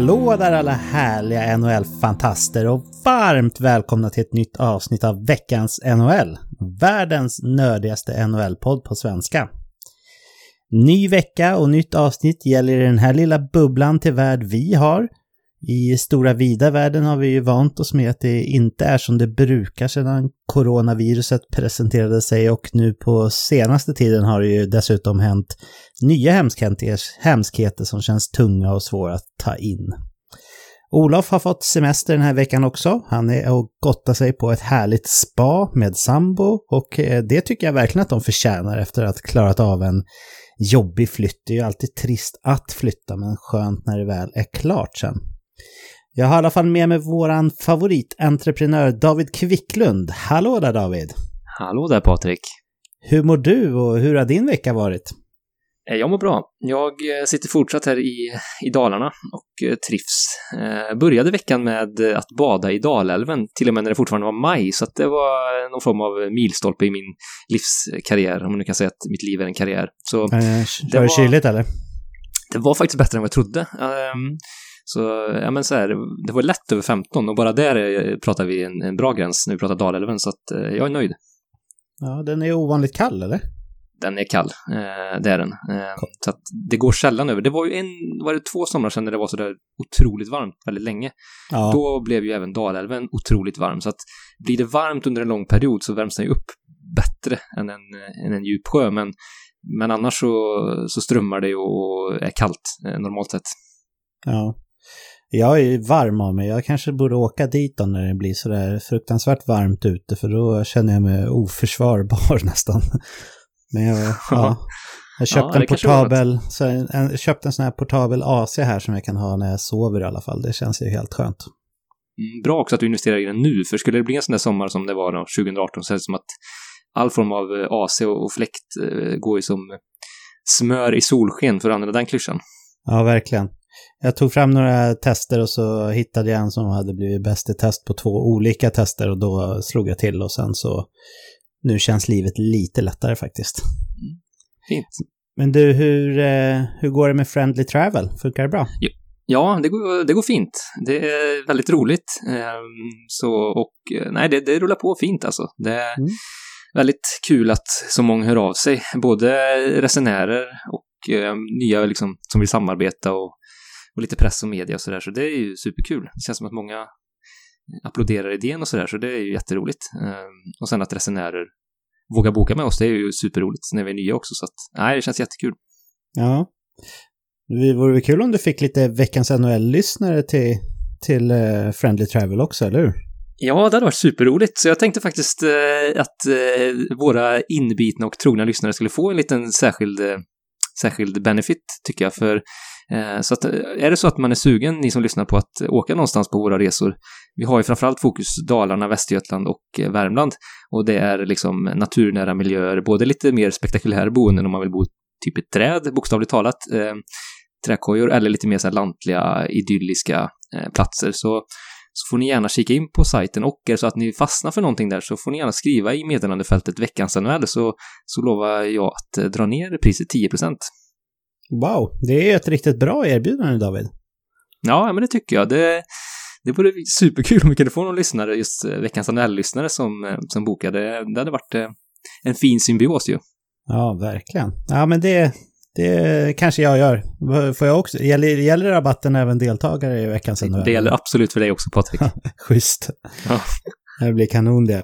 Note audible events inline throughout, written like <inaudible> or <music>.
Hallå där alla härliga NHL-fantaster och varmt välkomna till ett nytt avsnitt av veckans NHL. Världens nördigaste NHL-podd på svenska. Ny vecka och nytt avsnitt gäller i den här lilla bubblan till värld vi har. I stora vida världen har vi ju vant oss med att det inte är som det brukar sedan coronaviruset presenterade sig och nu på senaste tiden har det ju dessutom hänt nya hemskheter, som känns tunga och svåra att ta in. Olof har fått semester den här veckan också. Han är och gottar sig på ett härligt spa med sambo och eh, det tycker jag verkligen att de förtjänar efter att ha klarat av en jobbig flytt. Det är ju alltid trist att flytta men skönt när det väl är klart sen. Jag har i alla fall med mig våran favoritentreprenör David Kvicklund. Hallå där David! Hallå där Patrik! Hur mår du och hur har din vecka varit? Eh, jag mår bra. Jag eh, sitter fortsatt här i, i Dalarna och eh, trivs. Eh, började veckan med att bada i Dalälven, till och med när det fortfarande var maj, så det var någon form av milstolpe i min livskarriär, om man nu kan säga att mitt liv är en karriär. Så eh, det var det kyligt eller? Det var faktiskt bättre än vad jag trodde. Um, så, ja men så här, det var lätt över 15 och bara där pratar vi en, en bra gräns när vi pratar Dalälven, så att eh, jag är nöjd. Ja, den är ovanligt kall, eller? Den är kall, eh, det är den. Eh, så att det går sällan över. Det var ju en, var det två somrar sedan när det var så där otroligt varmt väldigt länge. Ja. Då blev ju även Dalälven otroligt varm, så att blir det varmt under en lång period så värms den ju upp bättre än en, än en djup sjö, men, men annars så, så strömmar det och är kallt eh, normalt sett. Ja. Jag är varm av mig. Jag kanske borde åka dit då när det blir sådär fruktansvärt varmt ute för då känner jag mig oförsvarbar <laughs> nästan. Men jag, <laughs> ja, jag köpte ja, en portabel, så en, köpte en sån här portabel AC här som jag kan ha när jag sover i alla fall. Det känns ju helt skönt. Mm, bra också att du investerar i den nu, för skulle det bli en sån där sommar som det var då, 2018 så är det som att all form av eh, AC och fläkt eh, går ju som smör i solsken för att använda den klyschan. Ja, verkligen. Jag tog fram några tester och så hittade jag en som hade blivit bäst i test på två olika tester och då slog jag till och sen så nu känns livet lite lättare faktiskt. Mm. Fint. Men du, hur, eh, hur går det med Friendly Travel? Funkar det bra? Ja, det går, det går fint. Det är väldigt roligt. Ehm, så, och nej, det, det rullar på fint alltså. Det är mm. väldigt kul att så många hör av sig. Både resenärer och ehm, nya liksom, som vill samarbeta och och lite press och media och sådär, så det är ju superkul. Det känns som att många applåderar idén och sådär, så det är ju jätteroligt. Ehm, och sen att resenärer vågar boka med oss, det är ju superroligt när vi är nya också, så att nej, det känns jättekul. Ja. Det vore väl kul om du fick lite veckans NHL-lyssnare till, till uh, Friendly Travel också, eller hur? Ja, det hade varit superroligt, så jag tänkte faktiskt uh, att uh, våra inbitna och trogna lyssnare skulle få en liten särskild, särskild benefit, tycker jag, för Eh, Eh, så att, eh, är det så att man är sugen, ni som lyssnar på att åka någonstans på våra resor, vi har ju framförallt fokus Dalarna, Västergötland och eh, Värmland. Och det är liksom naturnära miljöer, både lite mer spektakulära boenden om man vill bo typ i ett träd, bokstavligt talat, eh, träkojor, eller lite mer så här lantliga, idylliska eh, platser. Så, så får ni gärna kika in på sajten och är det så att ni fastnar för någonting där så får ni gärna skriva i meddelandefältet veckans Annuell så, så lovar jag att dra ner priset 10 Wow, det är ett riktigt bra erbjudande David. Ja, men det tycker jag. Det, det vore superkul om vi kunde få någon lyssnare, just eh, veckans NHL-lyssnare som, eh, som bokade. Det hade varit eh, en fin symbios ju. Ja, verkligen. Ja, men det, det kanske jag gör. Får jag också? Gäller, gäller rabatten även deltagare i veckans NHL? Det gäller absolut för dig också, Patrik. <laughs> Schysst. Ja. Det blir kanon det.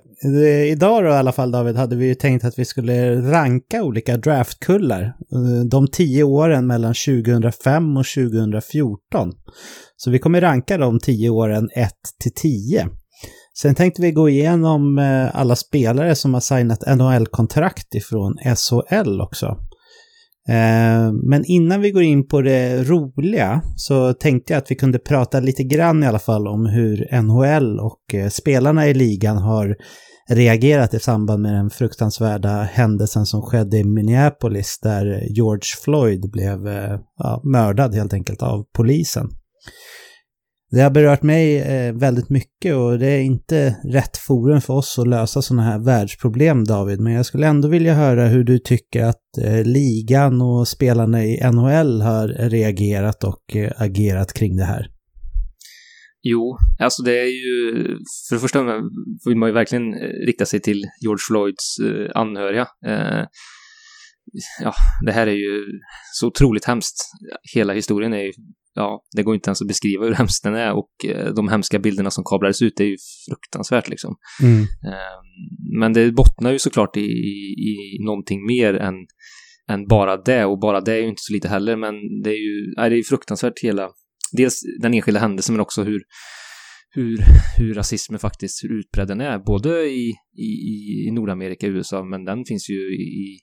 Idag då i alla fall David hade vi ju tänkt att vi skulle ranka olika draftkullar. Eh, de tio åren mellan 2005 och 2014. Så vi kommer ranka de tio åren 1 till 10. Sen tänkte vi gå igenom eh, alla spelare som har signat NHL-kontrakt ifrån SHL också. Eh, men innan vi går in på det roliga så tänkte jag att vi kunde prata lite grann i alla fall om hur NHL och eh, spelarna i ligan har reagerat i samband med den fruktansvärda händelsen som skedde i Minneapolis där George Floyd blev eh, ja, mördad helt enkelt av polisen. Det har berört mig eh, väldigt mycket och det är inte rätt forum för oss att lösa sådana här världsproblem David, men jag skulle ändå vilja höra hur du tycker att eh, ligan och spelarna i NHL har reagerat och eh, agerat kring det här. Jo, alltså det är ju... För det första vill man ju verkligen rikta sig till George Floyds anhöriga. Ja, det här är ju så otroligt hemskt. Hela historien är ju... Ja, det går inte ens att beskriva hur hemskt den är och eh, de hemska bilderna som kablades ut är ju fruktansvärt liksom. Mm. Eh, men det bottnar ju såklart i, i, i någonting mer än, än bara det och bara det är ju inte så lite heller men det är ju nej, det är fruktansvärt hela dels den enskilda händelsen men också hur, hur, hur rasismen faktiskt, hur utbredd den är, både i, i, i Nordamerika, USA, men den finns ju i,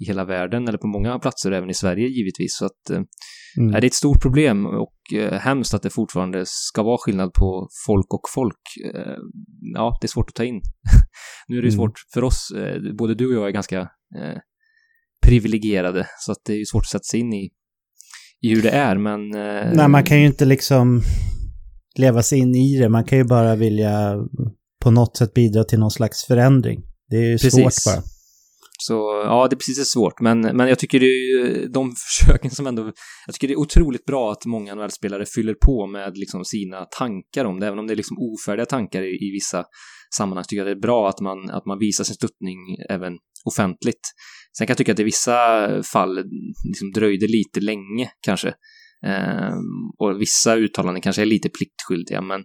i hela världen eller på många platser, även i Sverige givetvis. Så att mm. det är ett stort problem och eh, hemskt att det fortfarande ska vara skillnad på folk och folk. Eh, ja, det är svårt att ta in. <laughs> nu är det ju mm. svårt för oss, eh, både du och jag är ganska eh, privilegierade, så att det är ju svårt att sätta sig in i i hur det är, men... Eh, Nej, man kan ju inte liksom leva sig in i det. Man kan ju bara vilja på något sätt bidra till någon slags förändring. Det är ju precis. svårt bara. Så ja, det är precis svårt, men, men jag tycker det är de <laughs> försöken som ändå... Jag tycker det är otroligt bra att många NHL-spelare fyller på med liksom sina tankar om det, även om det är liksom ofärdiga tankar i, i vissa sammanhang tycker jag det är bra att man, att man visar sin stöttning även offentligt. Sen kan jag tycka att i vissa fall liksom dröjde lite länge kanske. Eh, och vissa uttalanden kanske är lite pliktskyldiga, men,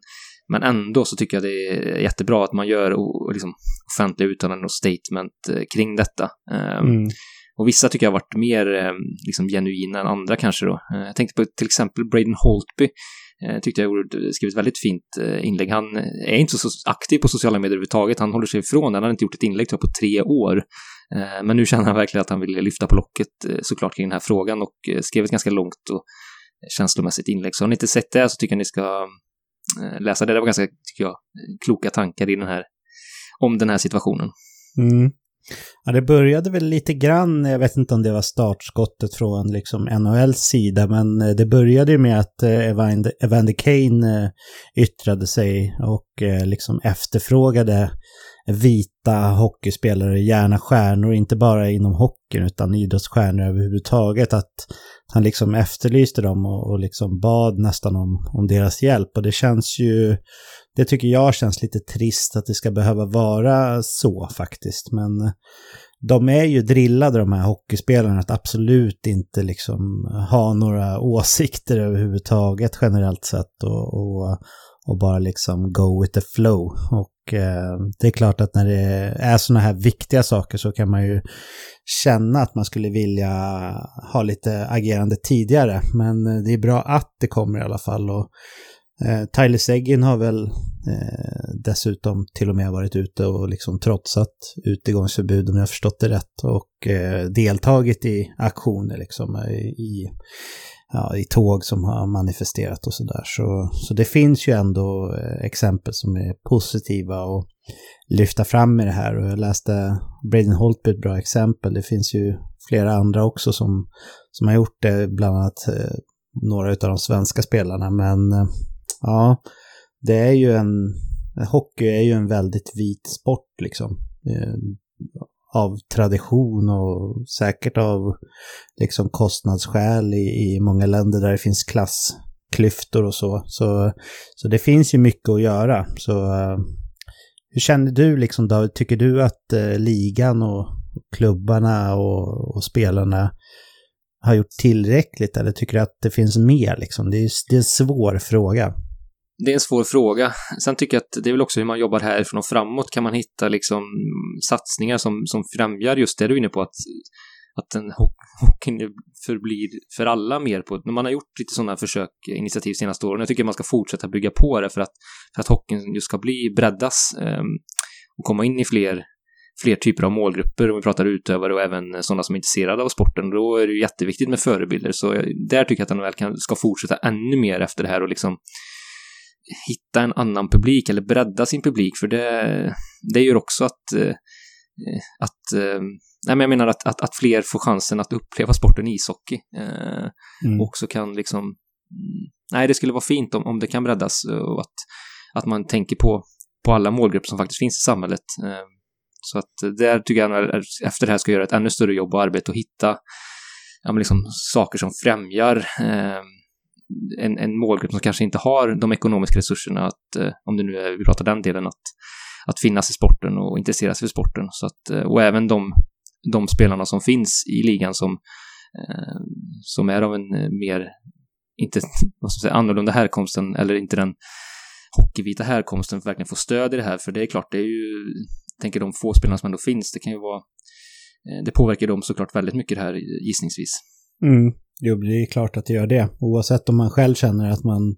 men ändå så tycker jag det är jättebra att man gör liksom, offentliga uttalanden och statement eh, kring detta. Eh, mm. Och vissa tycker jag har varit mer eh, liksom, genuina än andra kanske då. Eh, jag tänkte på till exempel Braden Holtby Eh, tyckte jag skrivit väldigt fint inlägg. Han är inte så aktiv på sociala medier överhuvudtaget. Han håller sig ifrån Han har inte gjort ett inlägg på tre år. Men nu känner han verkligen att han vill lyfta på locket såklart kring den här frågan och skrev ett ganska långt och känslomässigt inlägg. Så har ni inte sett det så tycker jag ni ska Eh, läsa det. Det var ganska, tycker jag, kloka tankar i den här, om den här situationen. Mm. Ja, det började väl lite grann, jag vet inte om det var startskottet från liksom NHLs sida, men eh, det började ju med att eh, Evander, Kane yttrade sig och liksom efterfrågade vita hockeyspelare, gärna stjärnor, inte bara inom hockeyn utan idrottsstjärnor överhuvudtaget. Att han liksom efterlyste dem och, och liksom bad nästan om, om deras hjälp. Och det känns ju, det tycker jag känns lite trist att det ska behöva vara så faktiskt. Men de är ju drillade de här hockeyspelarna att absolut inte liksom ha några åsikter överhuvudtaget generellt sett och, och, och bara liksom go with the flow. Och eh, det är klart att när det är sådana här viktiga saker så kan man ju känna att man skulle vilja ha lite agerande tidigare. Men eh, det är bra att det kommer i alla fall. Och, eh, Tyler Seguin har väl eh, dessutom till och med varit ute och liksom trotsat utegångsförbud om jag har förstått det rätt och eh, deltagit i aktioner liksom eh, i, ja, i tåg som har manifesterat och sådär. Så, så det finns ju ändå eh, exempel som är positiva och lyfta fram i det här. Och jag läste Braden Holtby ett bra exempel. Det finns ju flera andra också som, som har gjort det, bland annat eh, några av de svenska spelarna. Men eh, ja, det är ju en... Hockey är ju en väldigt vit sport liksom. Eh, av tradition och säkert av liksom kostnadsskäl i, i många länder där det finns klassklyftor och så. Så, så det finns ju mycket att göra. Så uh, hur känner du liksom David? Tycker du att uh, ligan och klubbarna och, och, spelarna har gjort tillräckligt eller tycker du att det finns mer liksom? Det är, det är en svår fråga det är en svår fråga. Sen tycker jag att det är väl också hur man jobbar härifrån och framåt. Kan man hitta liksom satsningar som, som främjar just det du är inne på, att, att en hockeyn förblir för alla mer på... När man har gjort lite sådana försök, initiativ senaste åren, jag tycker man ska fortsätta bygga på det för att, för att hockeyn just ska bli breddas eh, och komma in i fler fler typer av målgrupper, om vi pratar utövare och även sådana som är intresserade av sporten, då är det ju jätteviktigt med förebilder. Så där tycker jag att NHL kan, ska fortsätta ännu mer efter det här och liksom hitta en annan publik eller bredda sin publik för det, det gör också att, eh, att eh, nej men jag menar att, att, att fler får chansen att uppleva sporten ishockey. Eh, mm. Också kan liksom, nej det skulle vara fint om, om det kan breddas och att, att man tänker på, på alla målgrupper som faktiskt finns i samhället. Så att där tycker jag att efter det här ska göra ett ännu större jobb och arbete och hitta ja, men liksom, saker som främjar en, en målgrupp som kanske inte har de ekonomiska resurserna att, eh, om det nu är, vi pratar den delen, att, att finnas i sporten och intressera sig för sporten. Så att, eh, och även de, de spelarna som finns i ligan som, eh, som är av en mer, inte, <laughs> vad ska säga, annorlunda härkomsten, eller inte den hockeyvita härkomsten för att verkligen få stöd i det här, för det är klart, det är ju, tänker de få spelarna som ändå finns, det kan ju vara, det påverkar dem såklart väldigt mycket det här gissningsvis. Mm. Jo, det är klart att det gör det. Oavsett om man själv känner att man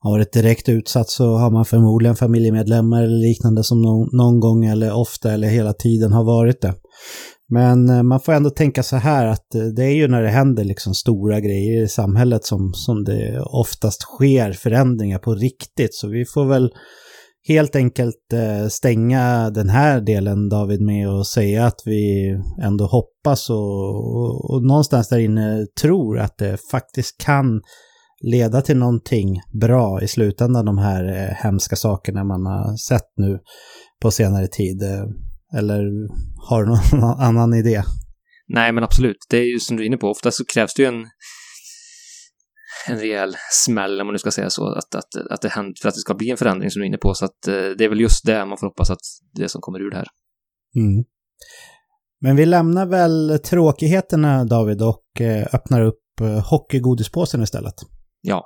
har varit direkt utsatt så har man förmodligen familjemedlemmar eller liknande som någon, någon gång eller ofta eller hela tiden har varit det. Men eh, man får ändå tänka så här att eh, det är ju när det händer liksom stora grejer i samhället som, som det oftast sker förändringar på riktigt. Så vi får väl helt enkelt eh, stänga den här delen David med och säga att vi ändå hoppas och, och, och någonstans där inne tror att det faktiskt kan leda till någonting bra i slutändan de här eh, hemska sakerna man har sett nu på senare tid. Eh, eller har du någon <laughs> annan idé? Nej, men absolut. Det är ju som du är inne på, ofta så krävs det ju en en rejäl smäll, om man nu ska säga så, att, att, att det händer för att det ska bli en förändring som du är inne på. Så att eh, det är väl just det man får hoppas att det som kommer ur det här. Mm. Men vi lämnar väl tråkigheterna, David, och eh, öppnar upp eh, hockeygodispåsen istället. Ja.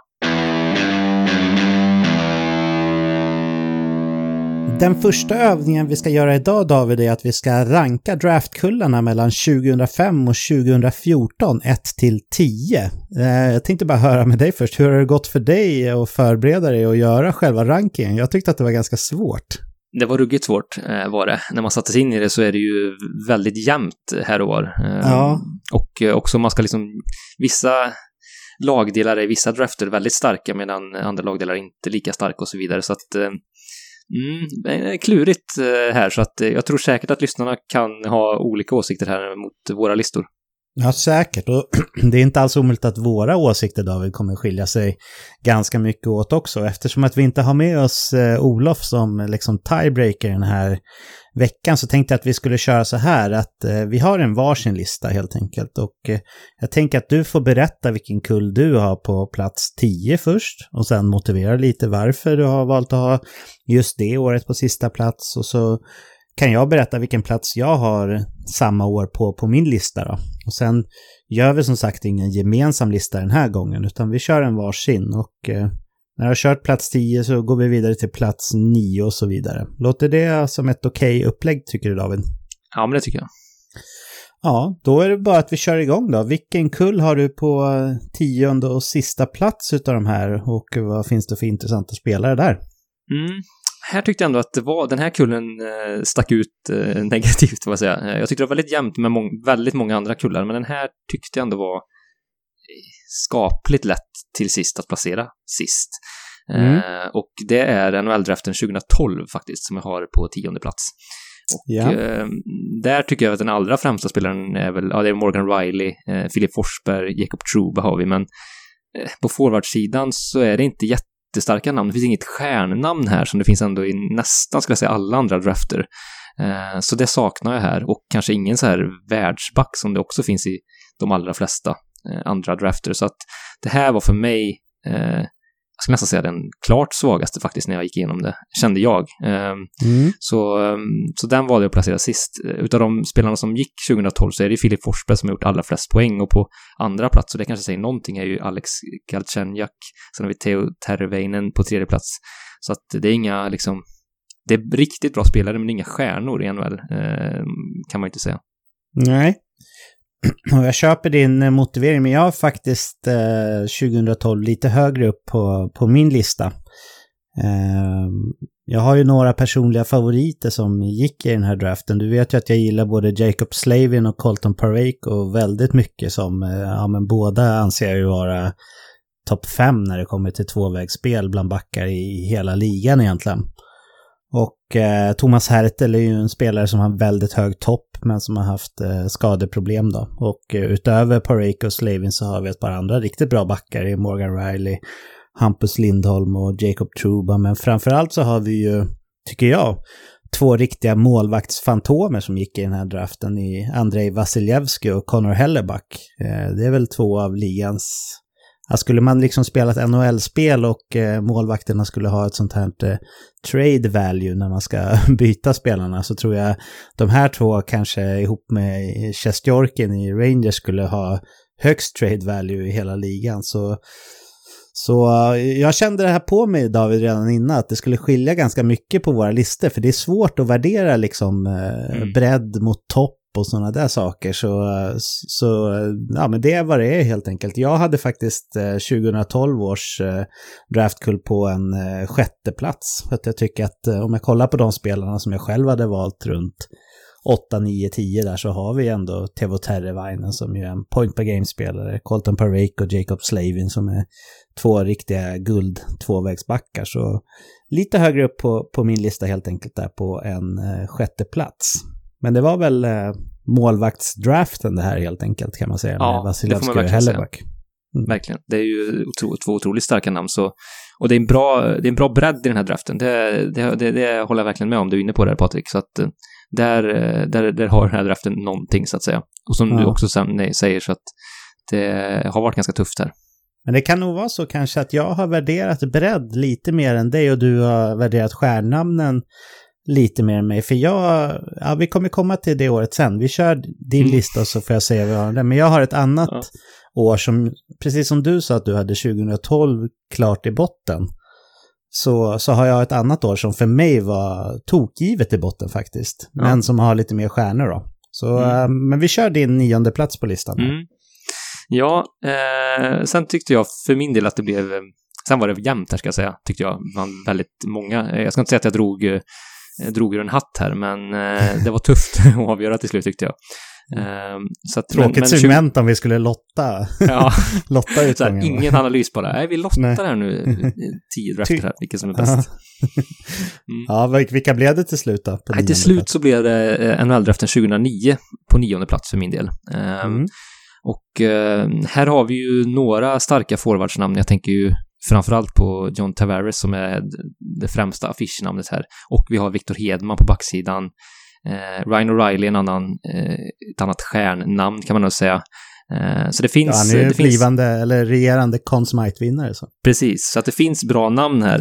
Den första övningen vi ska göra idag David är att vi ska ranka draftkullarna mellan 2005 och 2014, 1 till 10. Eh, jag tänkte bara höra med dig först, hur har det gått för dig att förbereda dig och göra själva rankingen? Jag tyckte att det var ganska svårt. Det var ruggigt svårt eh, var det. När man satte sig in i det så är det ju väldigt jämnt här och var. Eh, ja. Och också man ska liksom, vissa lagdelar är vissa drafter väldigt starka medan andra lagdelar är inte lika starka och så vidare. Så att Mm, klurigt eh, här, så att eh, jag tror säkert att lyssnarna kan ha olika åsikter här mot våra listor. Ja, säkert. Och <clears throat> det är inte alls omöjligt att våra åsikter, David, kommer skilja sig ganska mycket åt också. Eftersom att vi inte har med oss eh, Olof som liksom tiebreaker den här veckan så tänkte jag att vi skulle köra så här att eh, vi har en varsin lista helt enkelt. Och eh, jag tänker att du får berätta vilken kull du har på plats 10 först och sen motivera lite varför du har valt att ha just det året på sista plats. Och så kan jag berätta vilken plats jag har samma år på, på min lista då. Och sen gör vi som sagt ingen gemensam lista den här gången, utan vi kör en varsin. Och eh, när jag har kört plats 10 så går vi vidare till plats 9 och så vidare. Låter det som ett okej okay upplägg tycker du David? Ja, men det tycker jag. Ja, då är det bara att vi kör igång då. Vilken kull har du på tionde och sista plats utav de här och vad finns det för intressanta spelare där? Mm, här tyckte jag ändå att det var, den här kullen eh, stack ut eh, <laughs> negativt, vad säga. Eh, jag tyckte det var väldigt jämnt med mång, väldigt många andra kullar, men den här tyckte jag ändå var skapligt lätt till sist att placera sist. Mm. Eh, och det är NHL-draften 2012 faktiskt, som jag har på tionde plats. Och ja. eh, där tycker jag att den allra främsta spelaren är väl, ja det är Morgan Riley, eh, Filip Forsberg, Jacob Truba har vi, men på forwardsidan så är det inte jätte jättestarka namn. Det finns inget stjärnnamn här som det finns ändå i nästan, skulle jag säga, alla andra drafter. Eh, så det saknar jag här och kanske ingen så här världsback som det också finns i de allra flesta eh, andra drafter. Så att det här var för mig eh, jag skulle nästan säga den klart svagaste faktiskt när jag gick igenom det, kände jag. Ehm, mm. Så, ehm, så den valde jag att placera sist. Utav de spelarna som gick 2012 så är det Filip Forsberg som har gjort allra flest poäng och på andra plats, och det kanske säger någonting, är ju Alex Galchenyak. Sen har vi Theo Terveinen på tredje plats. Så att det är inga liksom, det är riktigt bra spelare men inga stjärnor i NHL, ehm, kan man inte säga. Nej, <clears throat> jag köper din eh, motivering, men jag har faktiskt eh, 2012 lite högre upp på, på min lista. Eh, jag har ju några personliga favoriter som gick i den här draften. Du vet ju att jag gillar både Jacob Slavin och Colton Pareko väldigt mycket som, eh, ja men båda anser jag ju vara topp fem när det kommer till tvåvägsspel bland backar i hela ligan egentligen. Och eh, Thomas Hertel är ju en spelare som har väldigt hög topp men som har haft eh, skadeproblem då. Och eh, utöver Pareko och Slavin så har vi ett par andra riktigt bra backar i Morgan Riley, Hampus Lindholm och Jacob Truba. Men framförallt så har vi ju, tycker jag, två riktiga målvaktsfantomer som gick i den här draften i Andrei Vasiljevski och Connor Helleback. Eh, det är väl två av ligans Ja, skulle man liksom spela ett NHL-spel och eh, målvakterna skulle ha ett sånt här eh, trade value när man ska <laughs> byta spelarna så tror jag de här två kanske ihop med Sjestjorkin i Rangers skulle ha högst trade value i hela ligan. Så, så eh, jag kände det här på mig David redan innan att det skulle skilja ganska mycket på våra listor för det är svårt att värdera liksom eh, mm. bredd mot topp och sådana där saker. Så, så ja, men det är vad det är helt enkelt. Jag hade faktiskt eh, 2012 års eh, draftkull på en eh, sjätte plats. För att jag tycker att om jag kollar på de spelarna som jag själv hade valt runt 8, 9, 10 där så har vi ändå Tevo Terrevainen som ju är en point per game-spelare, Colton Parake och Jacob Slavin som är två riktiga guld tvåvägsbackar. Så lite högre upp på, på min lista helt enkelt där på en sjätte plats. Men det var väl eh, målvaktsdraften det här helt enkelt kan man säga. Ja, med Vasilevski och Helleback. Mm. Verkligen. Det är ju otro, två otroligt starka namn. Så, och det är, en bra, det är en bra bredd i den här draften. Det, det, det, det håller jag verkligen med om. Du är inne på det Patrik. Så att eh, där, eh, där, där har den här draften någonting så att säga. Och som ja. du också säger så att det har varit ganska tufft här. Men det kan nog vara så kanske att jag har värderat bredd lite mer än dig och du har värderat stjärnnamnen lite mer än mig. För jag, ja vi kommer komma till det året sen. Vi kör din mm. lista så får jag säga vad jag har. Men jag har ett annat ja. år som, precis som du sa att du hade 2012 klart i botten. Så, så har jag ett annat år som för mig var tokgivet i botten faktiskt. Ja. Men som har lite mer stjärnor då. Så, mm. äh, men vi kör din nionde plats på listan. Mm. Ja, eh, sen tyckte jag för min del att det blev Sen var det jämnt här ska jag säga, tyckte jag. Var väldigt många. Jag ska inte säga att jag drog eh, Eh, drog ur en hatt här, men eh, det var tufft <laughs> att avgöra till slut tyckte jag. Mm. Så att, Tråkigt men, men, segment om vi skulle lotta, ja. <laughs> lotta utgången. ingen analys bara. Nej, vi lottar Nej. här nu, tio <laughs> drafter här, vilken som är bäst. Mm. Ja, vilka blev det till slut då? Nej, till slut så blev det eh, NHL-draften 2009 på nionde plats för min del. Ehm, mm. Och här har vi ju några starka forwardsnamn. Jag tänker ju framförallt på John Tavares som är det främsta affischnamnet här. Och vi har Victor Hedman på backsidan. Eh, Ryan O'Reilly, en annan, eh, ett annat stjärnnamn kan man nog säga. Eh, så det finns... Ja, han är ju blivande finns... eller regerande Conn vinnare så. Precis, så att det finns bra namn här.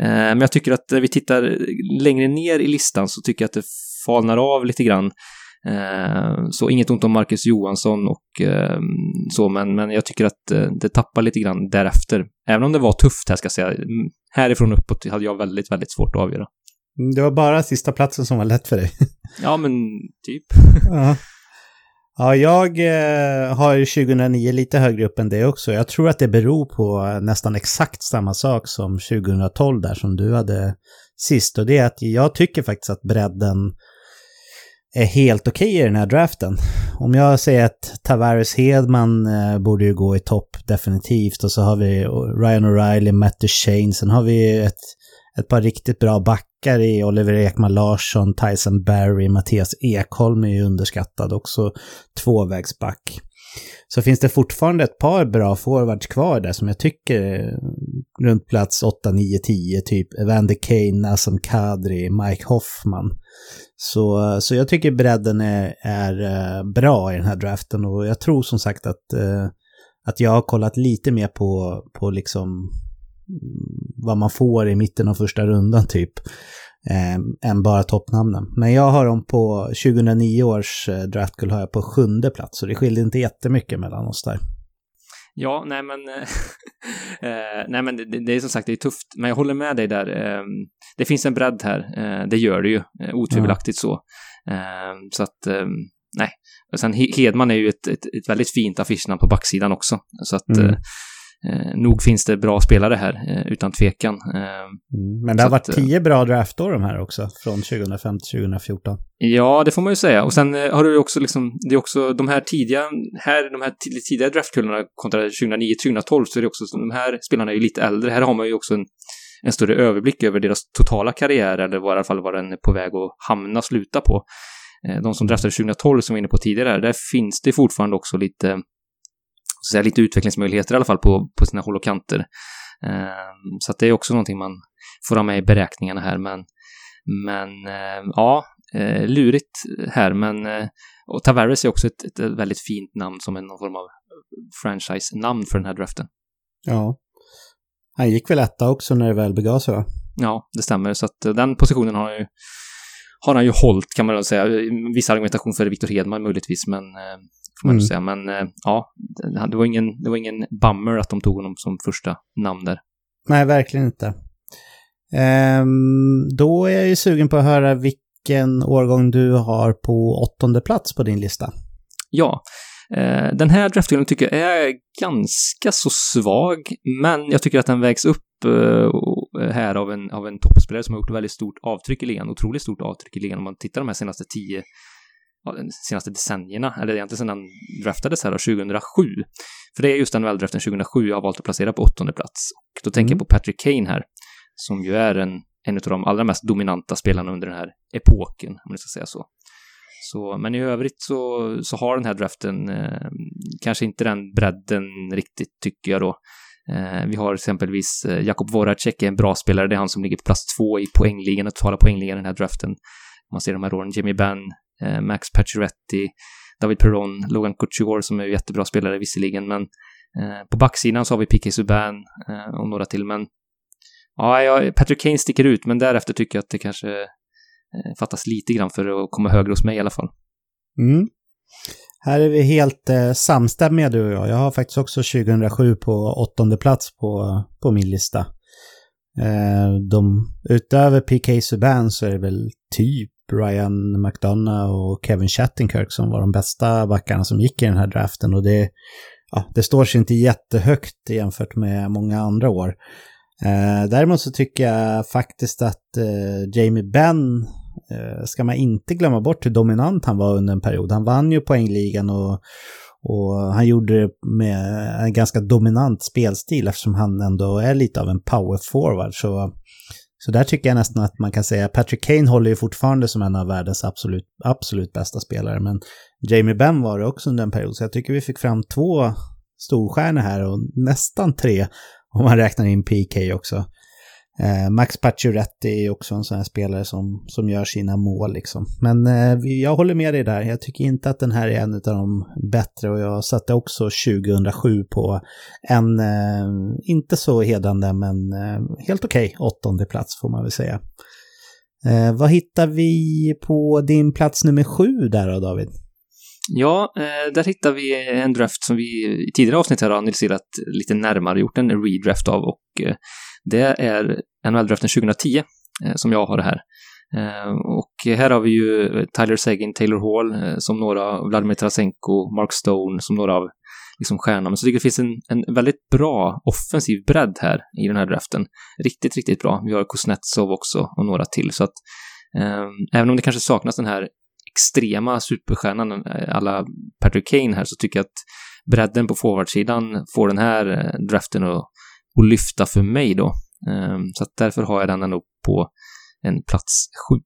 Eh, men jag tycker att när vi tittar längre ner i listan så tycker jag att det falnar av lite grann. Eh, så inget ont om Marcus Johansson och eh, så, men, men jag tycker att eh, det tappar lite grann därefter. Även om det var tufft här ska jag säga. Mm, härifrån uppåt hade jag väldigt, väldigt svårt att avgöra. Mm, det var bara sista platsen som var lätt för dig. <laughs> ja, men typ. ja. ja, jag har ju 2009 lite högre upp än det också. Jag tror att det beror på nästan exakt samma sak som 2012 där som du hade sist. Och det är att jag tycker faktiskt att bredden är helt okej okay i den här draften. Om jag säger att Tavares Hedman eh, borde ju gå i topp definitivt och så har vi Ryan O'Reilly, Matt Duchene, sen har vi ett, ett par riktigt bra backar i Oliver Ekman Larsson, Tyson Barry, Mattias Ekholm är ju underskattad också, tvåvägsback. Så finns det fortfarande ett par bra forwards kvar där som jag tycker runt plats 8, 9, 10, typ Evander Kane, Nassim Kadri, Mike Hoffman. Så, så jag tycker bredden är, är eh, bra i den här draften och jag tror som sagt att, eh, att jag har kollat lite mer på, på liksom mm, vad man får i mitten av första rundan typ. Eh, än bara toppnamnen. Men jag har dem på 2009 års eh, draftkull har jag på sjunde plats, så det skiljer inte jättemycket mellan oss där. Ja, nej men, eh, <laughs> eh, nej men det, det, är som sagt, det är tufft, men jag håller med dig där. Eh, det finns en bredd här, eh, det gör det ju, eh, otvivelaktigt så. Eh, så att, nej. Och sen Hedman är ju ett, ett, ett väldigt fint affischnamn på backsidan också, så att mm. Eh, nog finns det bra spelare här, eh, utan tvekan. Eh, mm, men det har varit att, tio bra draftår de här också, från 2005 till 2014. Ja, det får man ju säga. Och sen har du också liksom, det är också de här tidiga, här, de här tidiga draftkullarna kontra 2009 2012 så är det också, de här spelarna är ju lite äldre. Här har man ju också en, en större överblick över deras totala karriär, eller i alla fall vad den är på väg att hamna, sluta på. De som draftade 2012 som vi var inne på tidigare, där finns det fortfarande också lite så säga, lite utvecklingsmöjligheter i alla fall på, på sina håll och kanter. Eh, så det är också någonting man får ha med i beräkningarna här, men, men eh, ja, eh, lurigt här, men och Tavares är också ett, ett väldigt fint namn som en någon form av franchise-namn för den här draften. Ja. Han gick väl etta också när det väl begav sig va? Ja, det stämmer. Så att den positionen har han ju, har han ju hållit kan man väl säga. Viss argumentation för Viktor Hedman möjligtvis, men får man mm. säga. Men ja, det var, ingen, det var ingen bummer att de tog honom som första namn där. Nej, verkligen inte. Ehm, då är jag ju sugen på att höra vilken årgång du har på åttonde plats på din lista. Ja, eh, den här draftgången tycker jag är ganska så svag, men jag tycker att den vägs upp eh, här av en, av en toppspelare som har gjort väldigt stort avtryck i ligan, otroligt stort avtryck i ligan om man tittar de här senaste tio senaste decennierna, eller egentligen sedan han draftades här då, 2007. För det är just den väldraften 2007 jag har valt att placera på åttonde plats. Och då tänker mm. jag på Patrick Kane här, som ju är en, en av de allra mest dominanta spelarna under den här epoken, om man ska säga så. Så, men i övrigt så, så har den här draften eh, kanske inte den bredden riktigt, tycker jag då. Eh, vi har exempelvis eh, Jakob Voracek, en bra spelare, det är han som ligger på plats två i poängligan, totala poängligan i den här draften. Man ser de här åren, Jimmy Benn, Eh, Max Pacioretty, David Perron, Logan Couture som är jättebra spelare visserligen, men eh, på backsidan så har vi P.K. Subban eh, och några till, men ja, ja, Patrick Kane sticker ut, men därefter tycker jag att det kanske eh, fattas lite grann för att komma högre hos mig i alla fall. Mm. Här är vi helt eh, samstämmiga du och jag. Jag har faktiskt också 2007 på åttonde plats på, på min lista. Eh, de, utöver PK Subban så är det väl typ Brian McDonough och Kevin Shattenkirk som var de bästa backarna som gick i den här draften. Och det, ja, det står sig inte jättehögt jämfört med många andra år. Eh, däremot så tycker jag faktiskt att eh, Jamie Benn eh, ska man inte glömma bort hur dominant han var under en period. Han vann ju poängligan och, och han gjorde det med en ganska dominant spelstil eftersom han ändå är lite av en power forward. Så, så där tycker jag nästan att man kan säga Patrick Kane håller ju fortfarande som en av världens absolut, absolut bästa spelare. Men Jamie Benn var det också under en period. Så jag tycker vi fick fram två storstjärnor här och nästan tre om man räknar in PK också. Eh, Max Pacioretty är också en sån här spelare som, som gör sina mål liksom. Men eh, jag håller med dig där. Jag tycker inte att den här är en av de bättre och jag satte också 2007 på en, eh, inte så hedrande men eh, helt okej okay, åttonde plats får man väl säga. Eh, vad hittar vi på din plats nummer sju där då David? Ja, eh, där hittar vi en draft som vi i tidigare avsnitt här har analyserat lite närmare, gjort en redraft av och eh, det är NHL-draften 2010 eh, som jag har det här. Eh, och här har vi ju eh, Tyler Seguin, Taylor Hall eh, som några, Vladimir Tarasenko, Mark Stone som några av liksom stjärnorna. Men så tycker jag det finns en, en väldigt bra offensiv bredd här i den här draften. Riktigt, riktigt bra. Vi har Kuznetsov också och några till. Så att eh, även om det kanske saknas den här extrema superstjärnan alla Patrick Kane här så tycker jag att bredden på forwardsidan får den här draften att, att lyfta för mig då. Ehm, så att därför har jag den ändå på en plats sju.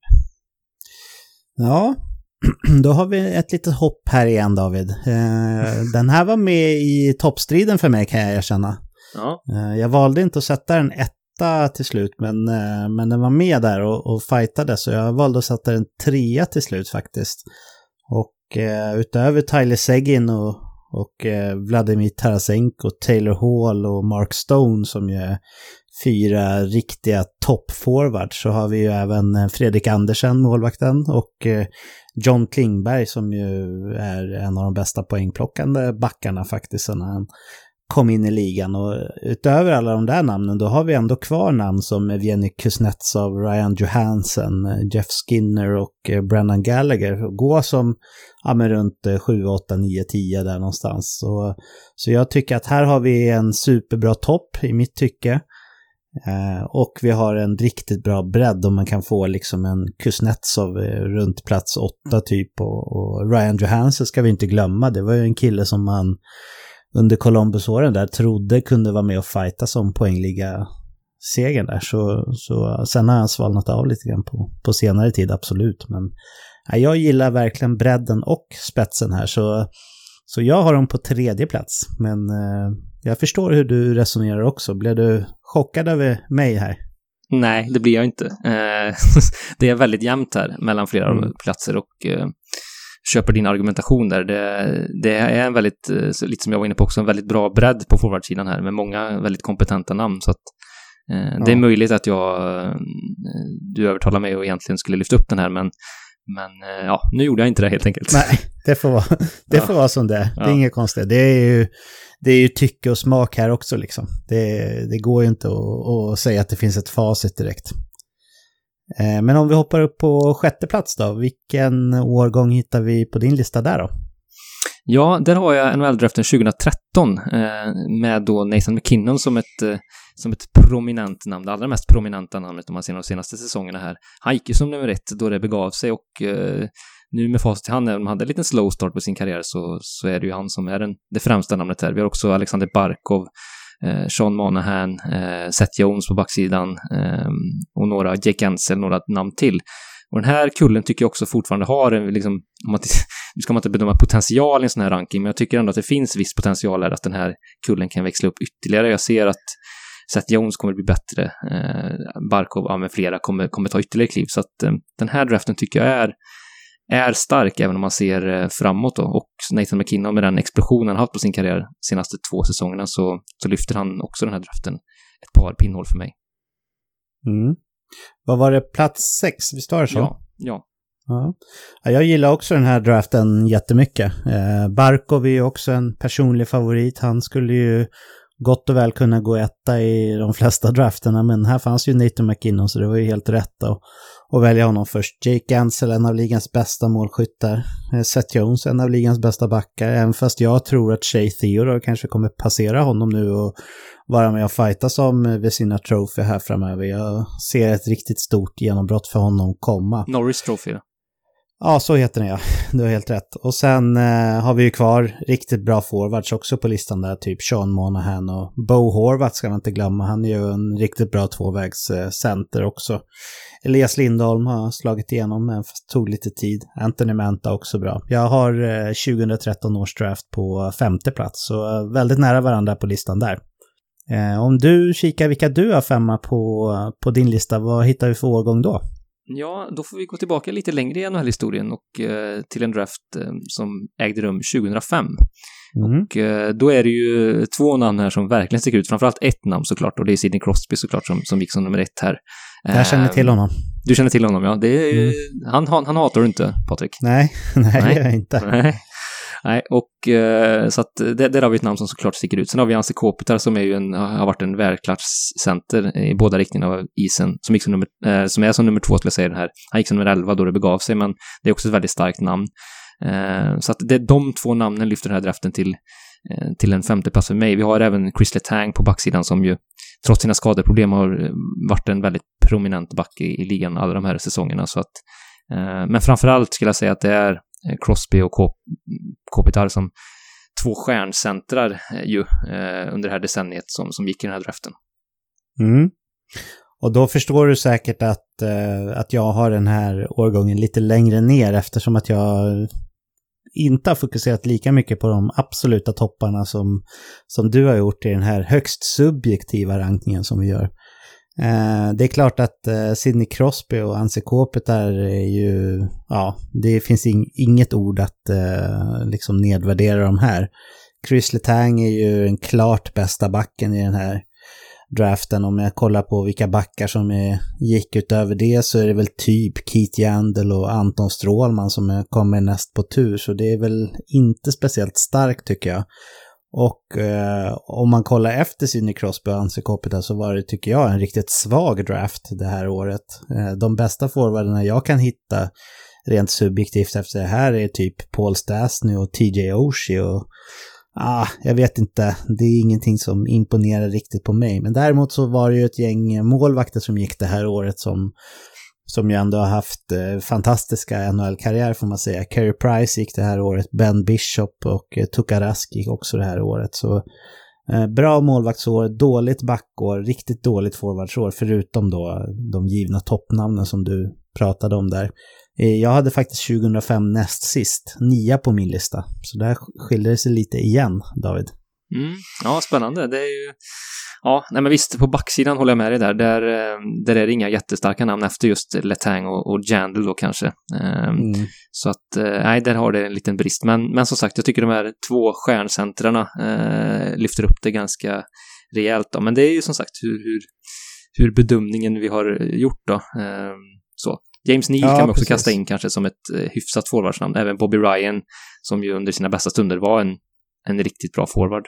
Ja, <clears throat> då har vi ett litet hopp här igen David. Eh, <laughs> den här var med i toppstriden för mig kan jag erkänna. Ja. Jag valde inte att sätta den ett etta till slut, men, eh, men den var med där och, och fightade så jag valde att sätta den trea till slut faktiskt. Och eh, utöver Tyler Seguin och, och eh, Vladimir Tarasenko, Taylor Hall och Mark Stone som ju är fyra riktiga toppforwards. Så har vi ju även eh, Fredrik Andersen, målvakten, och eh, John Klingberg som ju är en av de bästa poängplockande backarna faktiskt sen han kom in i ligan. Och utöver alla de där namnen, då har vi ändå kvar namn som Evgenij Kuznetsov, Ryan Johansson, Jeff Skinner och eh, Brennan Gallagher. Gå som ja, men runt 7, 8, 9, 10 där någonstans. Så, så jag tycker att här har vi en superbra topp i mitt tycke. Eh, och vi har en riktigt bra bredd om man kan få liksom en Kuznetsov eh, runt plats 8 typ. Och, och Ryan Johansson ska vi inte glömma, det var ju en kille som man under Columbus-åren där trodde kunde vara med och fighta som poängliga segern där. Så, så sen har han svalnat av lite grann på, på senare tid, absolut. Men ja, jag gillar verkligen bredden och spetsen här. Så, så jag har dem på tredje plats. Men eh, jag förstår hur du resonerar också. Blev du chockad över mig här? Nej, det blir jag inte. Eh, <laughs> det är väldigt jämnt här mellan flera mm. platser och eh, köper din argumentation där. Det, det är en väldigt, eh, lite som jag var inne på också, en väldigt bra bredd på forwardsidan här med många väldigt kompetenta namn. Så att eh, ja. det är möjligt att jag, eh, du övertalar mig och egentligen skulle lyfta upp den här, men men eh, ja, nu gjorde jag inte det helt enkelt. Nej, det får vara, <laughs> det får vara som det är. Det är ja. inget konstigt. Det är ju, det är ju tycke och smak här också liksom. Det, det går ju inte att, att säga att det finns ett facit direkt. Eh, men om vi hoppar upp på sjätte plats då, vilken årgång hittar vi på din lista där då? Ja, där har jag NHL-draften 2013 eh, med då Nathan McKinnon som ett, eh, som ett prominent namn, det allra mest prominenta namnet om man ser de senaste säsongerna här. Han gick ju som nummer ett då det begav sig och eh, nu med facit i hand, även om han hade en liten slow start på sin karriär, så, så är det ju han som är den, det främsta namnet här. Vi har också Alexander Barkov, Eh, Sean Monahan, eh, Seth Jones på backsidan eh, och några, Jake Ansel, några namn till. Och den här kullen tycker jag också fortfarande har, en, liksom, om man, <laughs> nu ska man inte bedöma potential i en sån här ranking, men jag tycker ändå att det finns viss potential här att den här kullen kan växla upp ytterligare. Jag ser att Seth Jones kommer bli bättre, eh, Barkov, ja, med flera kommer, kommer ta ytterligare kliv, så att eh, den här draften tycker jag är är stark även om man ser eh, framåt då. Och Nathan McKinnon med den explosionen han haft på sin karriär de senaste två säsongerna så, så lyfter han också den här draften ett par pinnhål för mig. Mm. Vad var det, plats sex? Visst var det så? Ja. ja. Ja. Jag gillar också den här draften jättemycket. Eh, Barkov är ju också en personlig favorit. Han skulle ju gott och väl kunna gå etta i de flesta <laughs> drafterna, men här fanns ju Nathan McKinnon så det var ju helt rätt att, och välja honom först. Jake Ansel, en av ligans bästa målskyttar. Eh, Seth Jones, en av ligans bästa backar, även fast jag tror att Shay Theodore kanske kommer passera honom nu och vara med och fightas om eh, Vesina Trophy här framöver. Jag ser ett riktigt stort genombrott för honom komma. Norris Trophy då? Ja, så heter den ja. <laughs> Du har helt rätt. Och sen eh, har vi ju kvar riktigt bra forwards också på listan där, typ Sean Monahan och Bo Horvath ska man inte glömma. Han är ju en riktigt bra tvåvägscenter eh, också. Elias Lindholm har slagit igenom, men tog lite tid. Anthony Manta också bra. Jag har eh, 2013 års draft på femte plats, så eh, väldigt nära varandra på listan där. Eh, om du kikar vilka du har femma på, eh, på din lista, vad hittar vi för årgång då? Ja, då får vi gå tillbaka lite längre i NHL-historien och eh, till en draft eh, som ägde rum 2005. Mm. Och eh, då är det ju två namn här som verkligen sticker ut, framförallt ett namn såklart, och det är Sidney Crosby såklart som, som gick som nummer ett här. Jag känner till honom. Du känner till honom, ja. Det är, mm. han, han, han hatar du inte, Patrik? Nej, <laughs> nej, nej. jag inte. Nej. Nej, och eh, så att eh, det, där har vi ett namn som såklart sticker ut. Sen har vi Anse Kopitar som är ju en, har varit en världsklasscenter i båda riktningarna av isen, som, gick som, nummer, eh, som är som nummer två skulle jag säga den här. Han gick som nummer 11 då det begav sig, men det är också ett väldigt starkt namn. Eh, så att det, de två namnen lyfter den här draften till, eh, till en femte plats för mig. Vi har även Chris Letang på backsidan som ju trots sina skadeproblem har eh, varit en väldigt prominent back i, i ligan alla de här säsongerna. Så att, eh, men framförallt skulle jag säga att det är Eh, Crosby och Kopitar som två stjärncentrar eh, ju eh, under det här decenniet som, som gick i den här draften. Mm. Och då förstår du säkert att, att jag har den här årgången lite längre ner eftersom att jag inte har fokuserat lika mycket på de absoluta topparna som, som du har gjort i den här högst subjektiva rankningen som vi gör. Eh, det är klart att eh, Sidney Crosby och Anse Kopitar är ju, ja, det finns inget ord att eh, liksom nedvärdera de här. Chris Letang är ju den klart bästa backen i den här draften. Om jag kollar på vilka backar som är, gick utöver det så är det väl typ Keith Yandel och Anton Strålman som kommer näst på tur. Så det är väl inte speciellt starkt tycker jag. Och eh, om man kollar efter Sidney Crosby och Anse Kopita så var det, tycker jag, en riktigt svag draft det här året. Eh, de bästa forwarderna jag kan hitta rent subjektivt efter det här är typ Paul Stastny och TJ Oshie och ah, jag vet inte, det är ingenting som imponerar riktigt på mig. Men däremot så var det ju ett gäng målvakter som gick det här året som som ju ändå har haft eh, fantastiska NHL-karriär får man säga. Carey Price gick det här året, Ben Bishop och eh, Tukarask gick också det här året. Så eh, bra målvaktsår, dåligt backår, riktigt dåligt forwardsår, förutom då de givna toppnamnen som du pratade om där. Eh, jag hade faktiskt 2005 näst sist, nia på min lista. Så där skiljer det sig lite igen, David. Mm. Ja, spännande. Det är ju... Ja, nej men visst, på backsidan håller jag med dig där. Där, eh, där är det inga jättestarka namn efter just Letang och, och Jandel då kanske. Um, mm. Så att, eh, nej, där har det en liten brist. Men, men som sagt, jag tycker de här två stjärncentrarna eh, lyfter upp det ganska rejält då. Men det är ju som sagt hur, hur, hur bedömningen vi har gjort då. Um, så. James Neal ja, kan man också precis. kasta in kanske som ett eh, hyfsat forwardsnamn. Även Bobby Ryan, som ju under sina bästa stunder var en, en riktigt bra forward.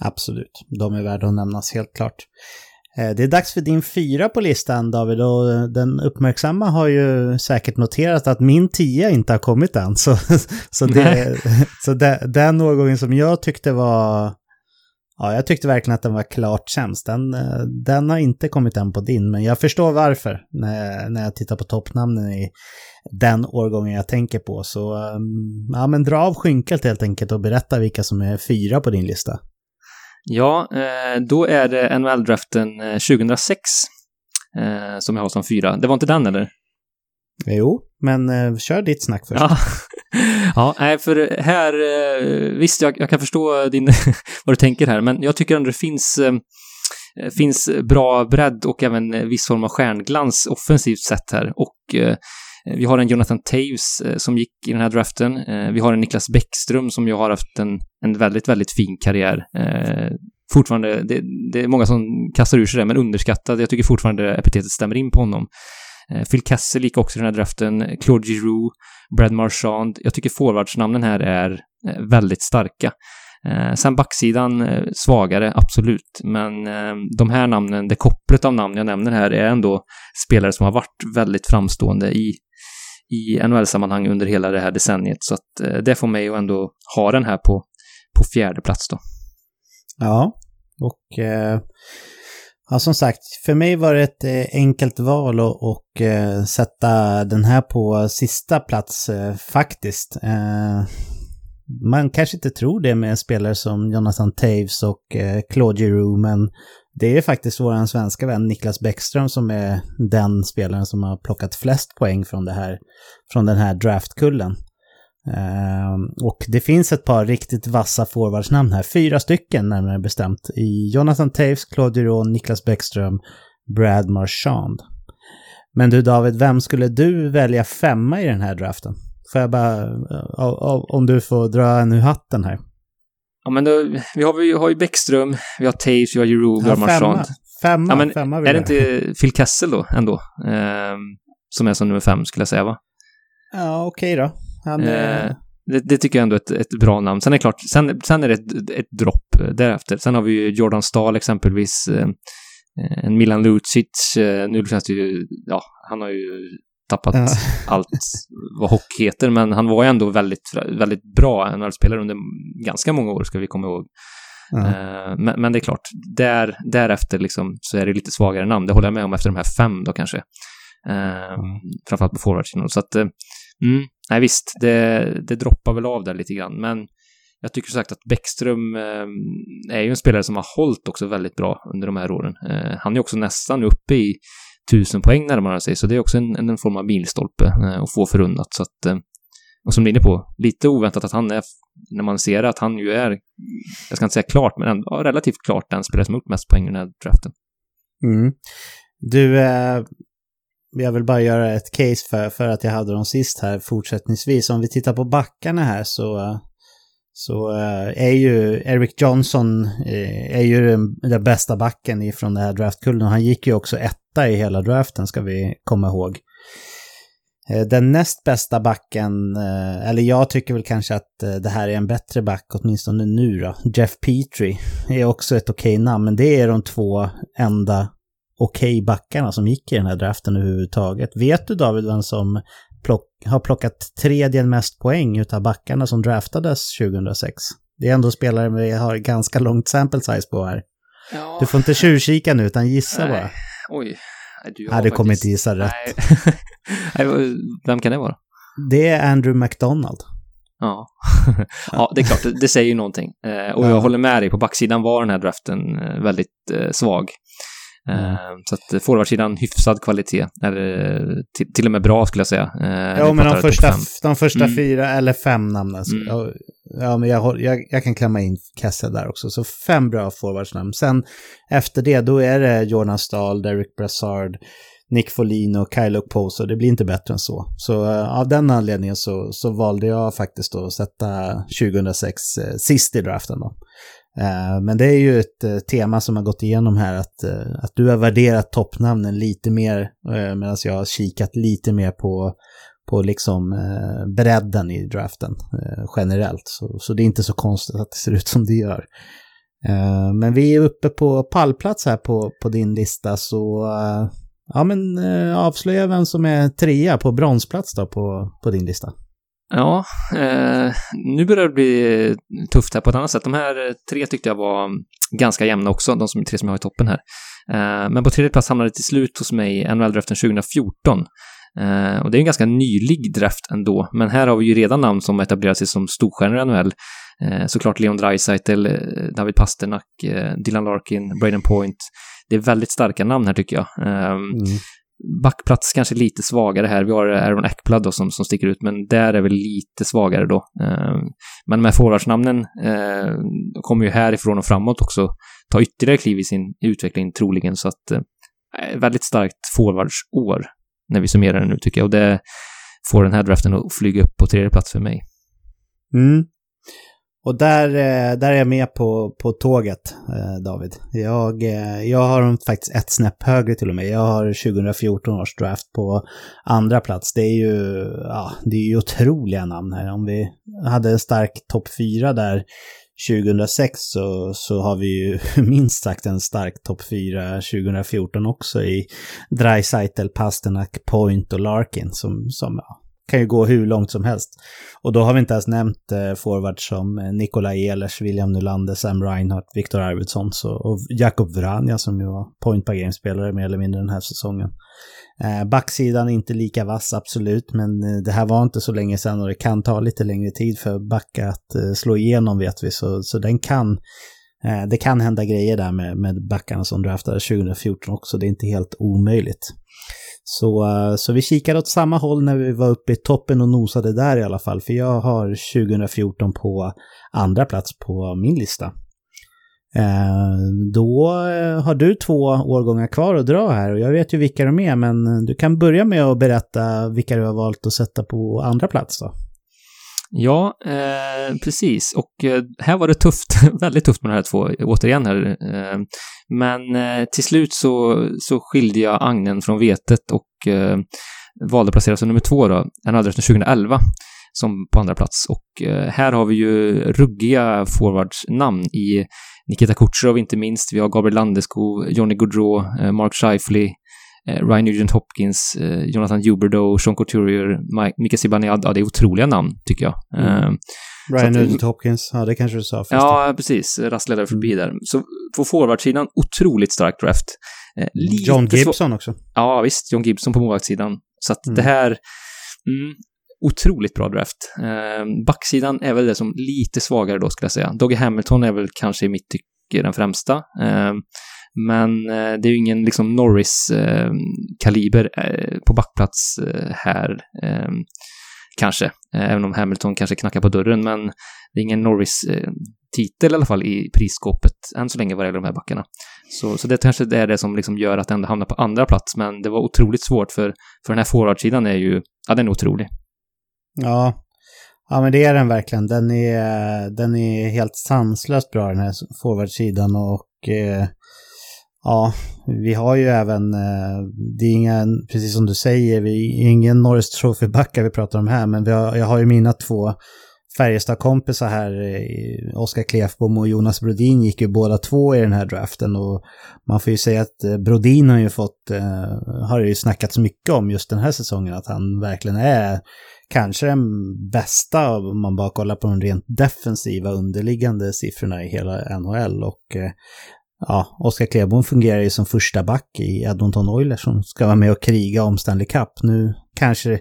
Absolut, de är värda att nämnas helt klart. Eh, det är dags för din fyra på listan David och den uppmärksamma har ju säkert noterat att min tia inte har kommit än. Så, <laughs> så, det, <laughs> så det, den årgången som jag tyckte var Ja, jag tyckte verkligen att den var klart sämst. Den, eh, den har inte kommit än på din, men jag förstår varför när, när jag tittar på toppnamnen i den årgången jag tänker på. Så ehm, ja, men dra av skynket helt enkelt och berätta vilka som är fyra på din lista. Ja, eh, då är det NHL-draften 2006 eh, som jag har som fyra. Det var inte den eller? Jo, men eh, kör ditt snack först. Ja, <laughs> ja nej, för här, eh, visst, jag, jag, kan förstå din, <laughs> vad du tänker här, men jag tycker ändå det finns, eh, finns bra bredd och även viss form av stjärnglans offensivt sett här. Och eh, Eh, vi har en Jonathan Taves eh, som gick i den här draften. Eh, vi har en Niklas Bäckström som ju har haft en, en väldigt, väldigt fin karriär. fortfarande, det, det, är många som kastar ur sig det, men underskattad. Jag tycker fortfarande epitetet stämmer in på honom. Phil Kessel gick också i den här draften, Claude Giroux, Brad Marchand. Jag tycker forwardsnamnen här är väldigt starka. Eh, sen backsidan svagare, absolut. Men de här namnen, det kopplet av namn jag nämner här är ändå spelare som har varit väldigt framstående i, i NHL-sammanhang under hela det här decenniet. Så att eh, det får mig att ändå ha den här på, på fjärde plats då. Ja, och eh, Ja, som sagt, för mig var det ett eh, enkelt val att och, eh, sätta den här på sista plats eh, faktiskt. Eh, man kanske inte tror det med spelare som Jonathan Taves och eh, Claude Giroux, men det är faktiskt vår svenska vän Niklas Bäckström som är den spelaren som har plockat flest poäng från, det här, från den här draftkullen. Ehm, och det finns ett par riktigt vassa forwardsnamn här, fyra stycken närmare bestämt. I Jonathan Taves, Claude Giroux, Niklas Bäckström, Brad Marchand. Men du David, vem skulle du välja femma i den här draften? Får jag bara, om du får dra en ur hatten här. Ja men då, vi har, vi har ju Bäckström, vi har Taves, vi har Giroux, vi har Marchand. Femma, ja, men femma Är det inte Phil Kessel då, ändå? Eh, som är som nummer fem, skulle jag säga, va? Ja, okej okay då. Han, eh, det, det, tycker jag ändå är ett, ett bra namn. Sen är det klart, sen, sen är det ett, ett dropp därefter. Sen har vi ju Jordan Stahl exempelvis, eh, en Milan Lucic. Eh, nu känns det ju, ja, han har ju tappat ja. <laughs> allt vad hockey heter, men han var ju ändå väldigt, väldigt bra NHL-spelare under ganska många år, ska vi komma ihåg. Ja. Eh, men, men, det är klart, där, därefter liksom så är det lite svagare namn. Det håller jag med om efter de här fem då kanske. Mm. Framförallt på forwardsidan. Så att, mm, nej visst, det, det droppar väl av där lite grann, men jag tycker sagt att Bäckström eh, är ju en spelare som har hållit också väldigt bra under de här åren. Eh, han är också nästan uppe i tusen poäng närmare sig, så det är också en, en form av milstolpe eh, att få förunnat. Så att, eh, och som du är inne på, lite oväntat att han är, när man ser att han ju är, jag ska inte säga klart, men ändå relativt klart den spelare som gjort mest poäng i den här draften. Mm. Du, eh, jag vill bara göra ett case för, för att jag hade dem sist här fortsättningsvis. Om vi tittar på backarna här så, eh, så eh, är ju Eric Johnson eh, är ju den, bästa backen ifrån det här draftkullen. Han gick ju också etta i hela draften ska vi komma ihåg. Eh, den näst bästa backen, eh, eller jag tycker väl kanske att eh, det här är en bättre back, åtminstone nu då. Jeff Petrie är också ett okej okay namn, men det är de två enda okej okay backarna som gick i den här draften överhuvudtaget. Vet du David vem som plock, har plockat tredje mest poäng utav backarna som draftades 2006? Det är ändå spelare vi har ganska långt sample size på här. Ja. Du får inte tjuvkika nu utan gissa Nej. bara. Oj. Du, Nej, du kommer inte gissa rätt. Nej. <laughs> Vem kan det vara? Det är Andrew McDonald. Ja. <laughs> ja, det är klart, det, det säger ju någonting. Eh, och ja. jag håller med dig, på backsidan var den här draften eh, väldigt eh, svag. Mm. Så att forwardsidan hyfsad kvalitet, eller till, till, och med bra skulle jag säga. Ja, men de första, de första mm. fyra eller fem namnen. Mm. Ja, ja, men jag, jag, jag, kan klämma in Kessel där också. Så fem bra forwardsnamn. Sen efter det, då är det Jordan Stahl, Derek Brassard, Nick Folino och Kyle Poso. Det blir inte bättre än så. Så uh, av den anledningen så, så valde jag faktiskt att sätta 2006 uh, eh, sist i draften. Då. Eh, men det är ju ett eh, tema som har gått igenom här att, eh, att du har värderat toppnamnen lite mer medan jag har kikat lite mer på, på liksom bredden i draften generellt. Så, så det är inte så konstigt att det ser ut som det gör. Men vi är uppe på pallplats här på, på din lista så Ja, men avslöja vem som är trea på bronsplats då på, på din lista. Ja, eh, nu börjar det bli tufft här på ett annat sätt. De här eh, tre tyckte jag var ganska jämna också, de som, tre som jag har i toppen här. Eh, men på tredje plats hamnade det till slut hos mig NHL-draften 2014. Eh, och det är en ganska nylig draft ändå, men här har vi ju redan namn som etablerat sig som storstjärnor i NHL. Eh, såklart Leon Draisaitl, eh, David Pasternak, eh, Dylan Larkin, Braden Point, det är väldigt starka namn här tycker jag. Eh, mm. Backplats kanske lite svagare här. Vi har Aaron Ekblad då som, som sticker ut, men där är väl lite svagare då. Ehm, men de här forwardsnamnen eh, kommer ju härifrån och framåt också ta ytterligare kliv i sin utveckling troligen, så att eh, eh, väldigt starkt forwardsår när vi summerar det nu tycker jag. Och det får den här draften att flyga upp på tredje plats för mig. Mm. Och där, eh, där är jag med på, på tåget, eh, David. Jag, eh, jag har dem faktiskt ett snäpp högre till och med. Jag har 2014 års draft på andra plats. Det är ju, ja, det är ju otroliga namn här. Om vi hade en stark topp fyra där 2006 så, så har vi ju <laughs> minst sagt en stark topp 4 2014 också i Dreisaitl, Pasternak, Point och Larkin som, som ja, kan ju gå hur långt som helst. Och då har vi inte ens nämnt eh, forwards som eh, Nikola Ehlers, William Nylander, Sam Reinhardt, Viktor Arvidsson så, och Jakob Vranja som ju var point per game-spelare mer eller mindre den här säsongen. Eh, backsidan är inte lika vass, absolut, men eh, det här var inte så länge sedan och det kan ta lite längre tid för backa att eh, slå igenom vet vi, så, så den kan eh, det kan hända grejer där med, med backarna som draftade 2014 också, det är inte helt omöjligt. Så, eh, så vi kikade åt samma håll när vi var uppe i toppen och nosade där i alla fall. För jag har 2014 på andra plats på min lista. Eh, då eh, har du två årgångar kvar att dra här och jag vet ju vilka de är men du kan börja med att berätta vilka du har valt att sätta på andra plats då. Ja, eh, precis. Och eh, här var det tufft, <laughs> väldigt tufft med de här två, återigen här. Eh, men eh, till slut så, så skilde jag agnen från vetet och eh, valde att placera som nummer två då, en adress 2011 som på andra plats. Och eh, här har vi ju ruggiga forwardsnamn i Nikita Kucherov inte minst. Vi har Gabriel Landeskog, Johnny Gaudreau, eh, Mark Scheifly. Ryan Nugent Hopkins, eh, Jonathan Huberdeau, Sean Couturier, Mika Zibanejad. Ja, det är otroliga namn, tycker jag. Mm. Eh, Ryan Nugent Hopkins, ja det kanske du sa. Ja, precis. Rassledare förbi mm. där. Så på forwardsidan, otroligt stark draft. Lite John Gibson också. Ja, visst. John Gibson på målvaktssidan. Så att mm. det här... Mm, otroligt bra draft. Eh, backsidan är väl det som lite svagare då, skulle jag säga. Doggy Hamilton är väl kanske i mitt tycke den främsta. Men eh, det är ju ingen liksom Norris-kaliber eh, på backplats eh, här, eh, kanske. Eh, även om Hamilton kanske knackar på dörren, men det är ingen Norris-titel i alla fall i prisskåpet än så länge vad det gäller de här backarna. Så, så det kanske är det som liksom gör att det ändå hamnar på andra plats, men det var otroligt svårt för, för den här forwardsidan är ju, ja den är otrolig. Ja, Ja men det är den verkligen. Den är, den är helt sanslöst bra den här forwardsidan och eh, Ja, vi har ju även, eh, det är ingen, precis som du säger, vi är ingen Norris Trophy-backar vi pratar om här, men vi har, jag har ju mina två Färjestad-kompisar här, eh, Oskar Klefbom och Jonas Brodin gick ju båda två i den här draften och man får ju säga att eh, Brodin har ju fått, har ju snackats mycket om just den här säsongen, att han verkligen är kanske den bästa om man bara kollar på de rent defensiva underliggande siffrorna i hela NHL och ja, Oskar Klebom fungerar ju som första back i Edmonton Oilers som ska vara med och kriga om Stanley Cup. Nu kanske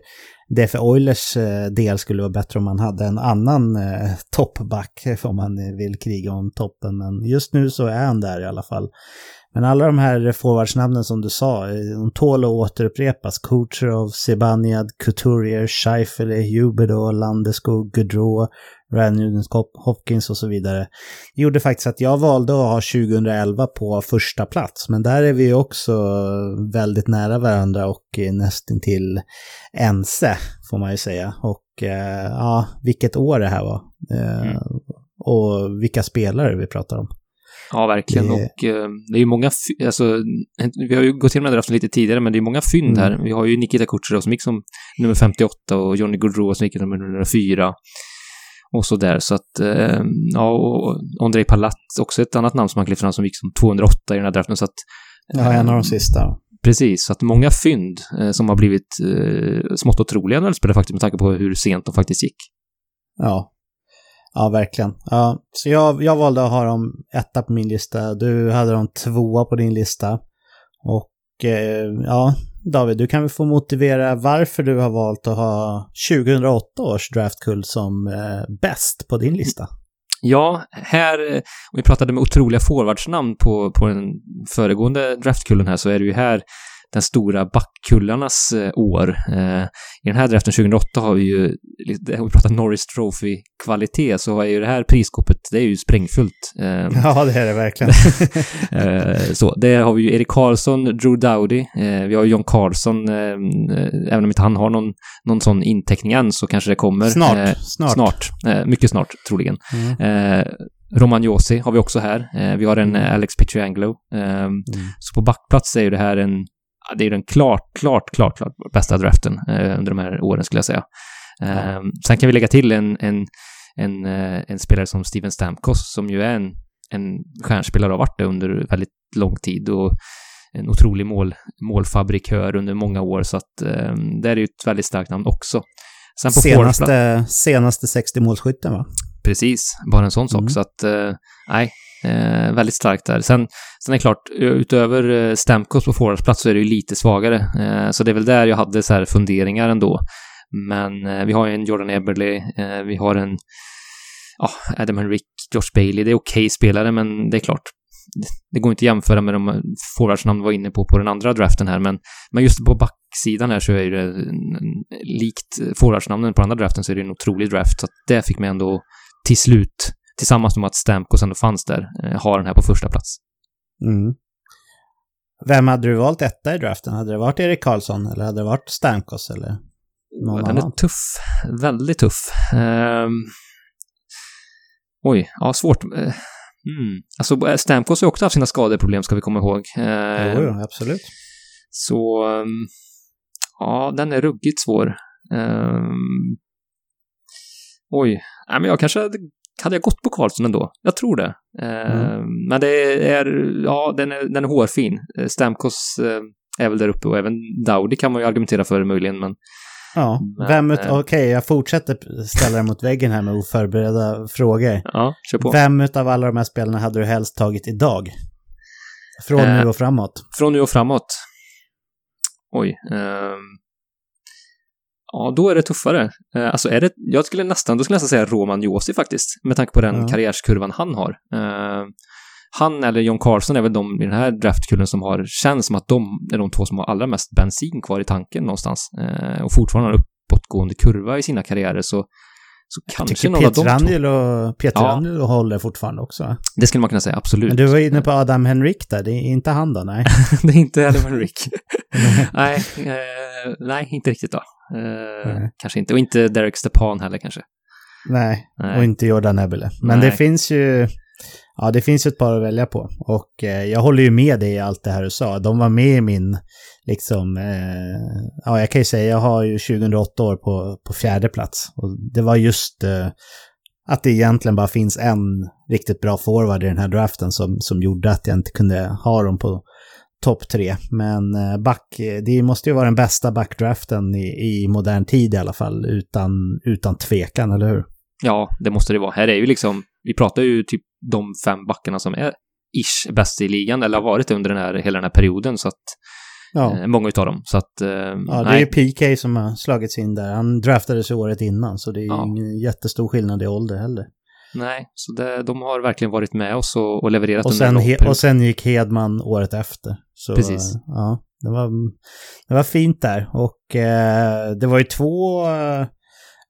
det för Oilers eh, del skulle vara bättre om man hade en annan eh, toppback, <laughs> om man vill kriga om toppen. Men just nu så är han där i alla fall. Men alla de här forwardsnamnen som du sa, eh, de tål att återupprepas. Kucherov, Zibanejad, Couturier, Scheifele, Huberdo, Landeskog, Gaudreau, Ryan Hopkins och så vidare. Det gjorde faktiskt att jag valde att ha 2011 på första plats. Men där är vi också väldigt nära varandra och nästintill ense, får man ju säga. Och eh, ja, vilket år det här var. Eh, mm. Och vilka spelare vi pratar om. Ja, verkligen. Det... Och eh, det är ju många, alltså, vi har ju gått igenom den draften lite tidigare, men det är många fynd mm. här. Vi har ju Nikita Kucherov som gick som nummer 58 och Johnny Gaudreau som gick som nummer 104. Och så där, så att, eh, ja, och Andrei Palat, också ett annat namn som han klev fram som gick som 208 i den här draften, så att... Eh, ja, en av de sista. Precis, så att många fynd eh, som har blivit eh, smått otroliga när spelar faktiskt med tanke på hur sent de faktiskt gick. Ja, Ja, verkligen. Ja, så jag, jag valde att ha dem etta på min lista. Du hade dem tvåa på din lista. Och eh, ja, David, du kan väl få motivera varför du har valt att ha 2008 års draftkull som eh, bäst på din lista. Ja, här, om vi pratade med otroliga forwardsnamn på, på den föregående draftkullen här, så är det ju här den stora backkullarnas eh, år. Eh, I den här draften 2008 har vi ju, om vi pratar Norris Trophy-kvalitet, så är ju det här priskåpet, det är ju sprängfullt. Eh, <laughs> ja, det är det verkligen. <laughs> så, det har vi ju Erik Karlsson, Drew Dowdy, vi har John Carlson, även om inte han har någon, någon sån inteckning än så kanske det kommer. Snart. snart. Snart. mycket snart, troligen. Mm. Romagnosi har vi också här. vi har en mm. Alex Pietrangelo. mm. Så på backplats är ju det här en det är den klart, klart, klart, klart bästa draften eh, under de här åren skulle jag säga. Eh, sen kan vi lägga till en, en, en, eh, en spelare som Steven Stamkos som ju är en, en stjärnspelare och har varit det under väldigt lång tid och en otrolig mål, målfabrikör under många år så att eh, det är ju ett väldigt starkt namn också. Sen på senaste, senaste 60 målskytten va? Precis, bara en sån sak. Mm. Så att, eh, nej, Eh, väldigt starkt där. Sen, sen är det klart, eh, utöver eh, Stamkos på forwardsplats så är det ju lite svagare. Eh, så det är väl där jag hade så här funderingar ändå. Men eh, vi har ju en Jordan Eberle, eh, vi har en ja, Adam Henrik, Josh Bailey. Det är okej okay spelare, men det är klart. Det går inte att jämföra med de eh, forwardsnamn vi var inne på på den andra draften här, men, men just på backsidan här så är det mm, likt forwardsnamnen på den andra draften så är det en otrolig draft. Så det fick mig ändå till slut tillsammans med att Stamkos ändå fanns där, eh, har den här på första plats. Mm. Vem hade du valt etta i draften? Hade det varit Erik Karlsson eller hade det varit Stamkos eller någon Den annan? är tuff. Väldigt tuff. Um... Oj, ja svårt. Mm. Alltså eh, Stamkos har också haft sina skadeproblem ska vi komma ihåg. Uh, jo, jo, absolut. Så, um... ja, den är ruggigt svår. Um... Oj, Nej, men jag kanske hade hade jag gått på Karlsson ändå? Jag tror det. Eh, mm. Men det är, ja, den är, den är hårfin. Eh, Stamkos eh, är väl där uppe och även Dowdy kan man ju argumentera för möjligen, men... Ja, vem ut, okej, okay, jag fortsätter ställa mot väggen här med oförberedda frågor. Ja, kör på. Vem av alla de här spelarna hade du helst tagit idag? Från eh, nu och framåt. Från nu och framåt. Oj. Eh, Ja, då är det tuffare. Eh, alltså är det, jag skulle nästan, då skulle jag nästan säga Roman Josi faktiskt, med tanke på den ja. karriärskurvan han har. Eh, han eller John Carlson är väl de i den här draftkullen som har, känns som att de är de två som har allra mest bensin kvar i tanken någonstans. Eh, och fortfarande har en uppåtgående kurva i sina karriärer, så så kanske jag tycker Peter Angelo, Peter ja. Angelo håller fortfarande också. Det skulle man kunna säga, absolut. Men du var inne på Adam Henrik där, det är inte han då? Nej. <laughs> det är inte Adam Henrik. <laughs> nej, eh, nej, inte riktigt då. Eh, kanske inte, och inte Derek Stepan heller kanske. Nej, nej. och inte Jordan Ebele. Men nej. det finns ju... Ja, det finns ett par att välja på. Och eh, jag håller ju med dig i allt det här du sa. De var med i min, liksom, eh, ja jag kan ju säga jag har ju 2008 år på, på fjärde plats. Och det var just eh, att det egentligen bara finns en riktigt bra forward i den här draften som, som gjorde att jag inte kunde ha dem på topp tre. Men eh, back, det måste ju vara den bästa backdraften i, i modern tid i alla fall, utan, utan tvekan, eller hur? Ja, det måste det vara. Här är ju liksom, vi pratar ju typ de fem backarna som är ish bäst i ligan, eller har varit under den här, hela den här perioden, så att Ja. Eh, många utav dem. Så att, eh, ja, det är PK som har slagits in där. Han draftades ju året innan, så det är ja. ingen jättestor skillnad i ålder heller. Nej, så det, de har verkligen varit med oss och, och levererat och sen, he, Och sen gick Hedman året efter. Så, Precis. Ja, det var, det var fint där. Och eh, det var ju två eh,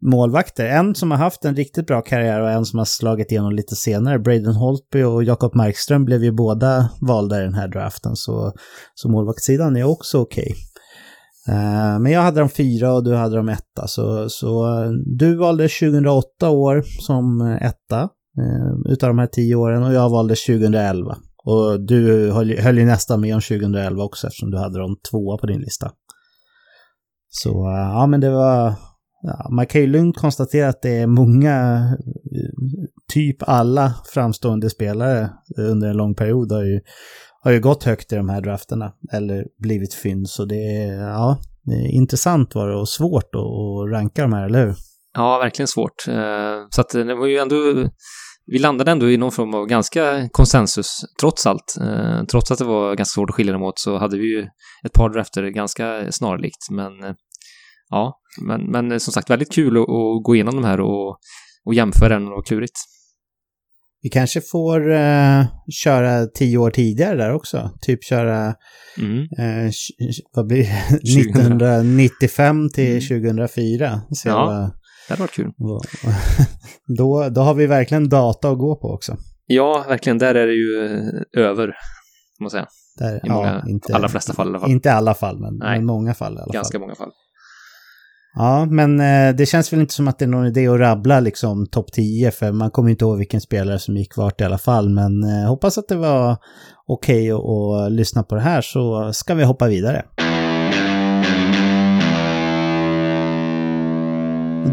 målvakter. En som har haft en riktigt bra karriär och en som har slagit igenom lite senare. Braden Holtby och Jakob Markström blev ju båda valda i den här draften. Så, så målvaktssidan är också okej. Okay. Men jag hade de fyra och du hade de etta. Så, så eh, du valde 2008 år som eh, etta utav de här tio åren och jag valde 2011. Och du höll, höll ju nästan med om 2011 också eftersom du hade de tvåa på din lista. Så ja, men det var, Ja, man kan ju lugnt konstatera att det är många, typ alla framstående spelare under en lång period har ju, har ju gått högt i de här drafterna eller blivit fynd. Så det är, ja, det är intressant var det och svårt att ranka de här, eller hur? Ja, verkligen svårt. Eh, så att eh, det var ju ändå, vi landade ändå i någon form av ganska konsensus, trots allt. Eh, trots att det var ganska svårt att skilja dem åt så hade vi ju ett par drafter ganska snarlikt, men ja, men, men som sagt väldigt kul att, att gå igenom de här och, och jämföra den och klurigt. Vi kanske får uh, köra tio år tidigare där också. Typ köra, mm. uh, vad blir det, <laughs> 1995 till mm. 2004. Så ja, det hade varit kul. <laughs> då, då har vi verkligen data att gå på också. Ja, verkligen. Där är det ju över, må man säga. Där, I många, ja, inte, allra flesta fall i alla fall. Inte alla fall, men, men många fall i alla Ganska fall. många fall. Ja, men eh, det känns väl inte som att det är någon idé att rabbla liksom topp 10, för man kommer inte ihåg vilken spelare som gick vart i alla fall. Men eh, hoppas att det var okej okay att lyssna på det här, så ska vi hoppa vidare.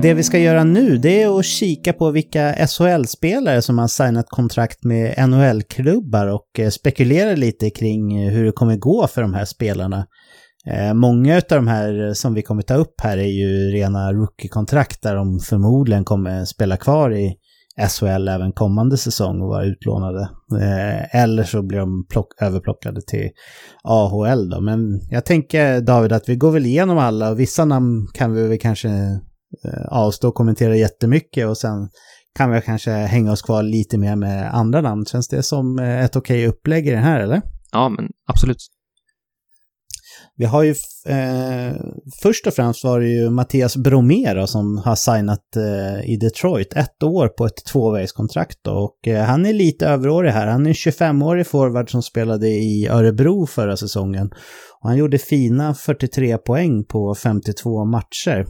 Det vi ska göra nu det är att kika på vilka SHL-spelare som har signat kontrakt med NHL-klubbar och eh, spekulera lite kring hur det kommer gå för de här spelarna. Eh, många av de här eh, som vi kommer ta upp här är ju rena rookie-kontrakt där de förmodligen kommer spela kvar i SHL även kommande säsong och vara utlånade. Eh, eller så blir de plock, överplockade till AHL då. Men jag tänker David att vi går väl igenom alla och vissa namn kan vi väl kanske avstå och kommentera jättemycket och sen kan vi kanske hänga oss kvar lite mer med andra namn. Känns det som ett okej upplägg i den här eller? Ja, men absolut. Vi har ju, eh, först och främst var det ju Mattias Bromera som har signat eh, i Detroit ett år på ett tvåvägskontrakt då. och eh, han är lite överårig här. Han är en 25-årig forward som spelade i Örebro förra säsongen. Och han gjorde fina 43 poäng på 52 matcher.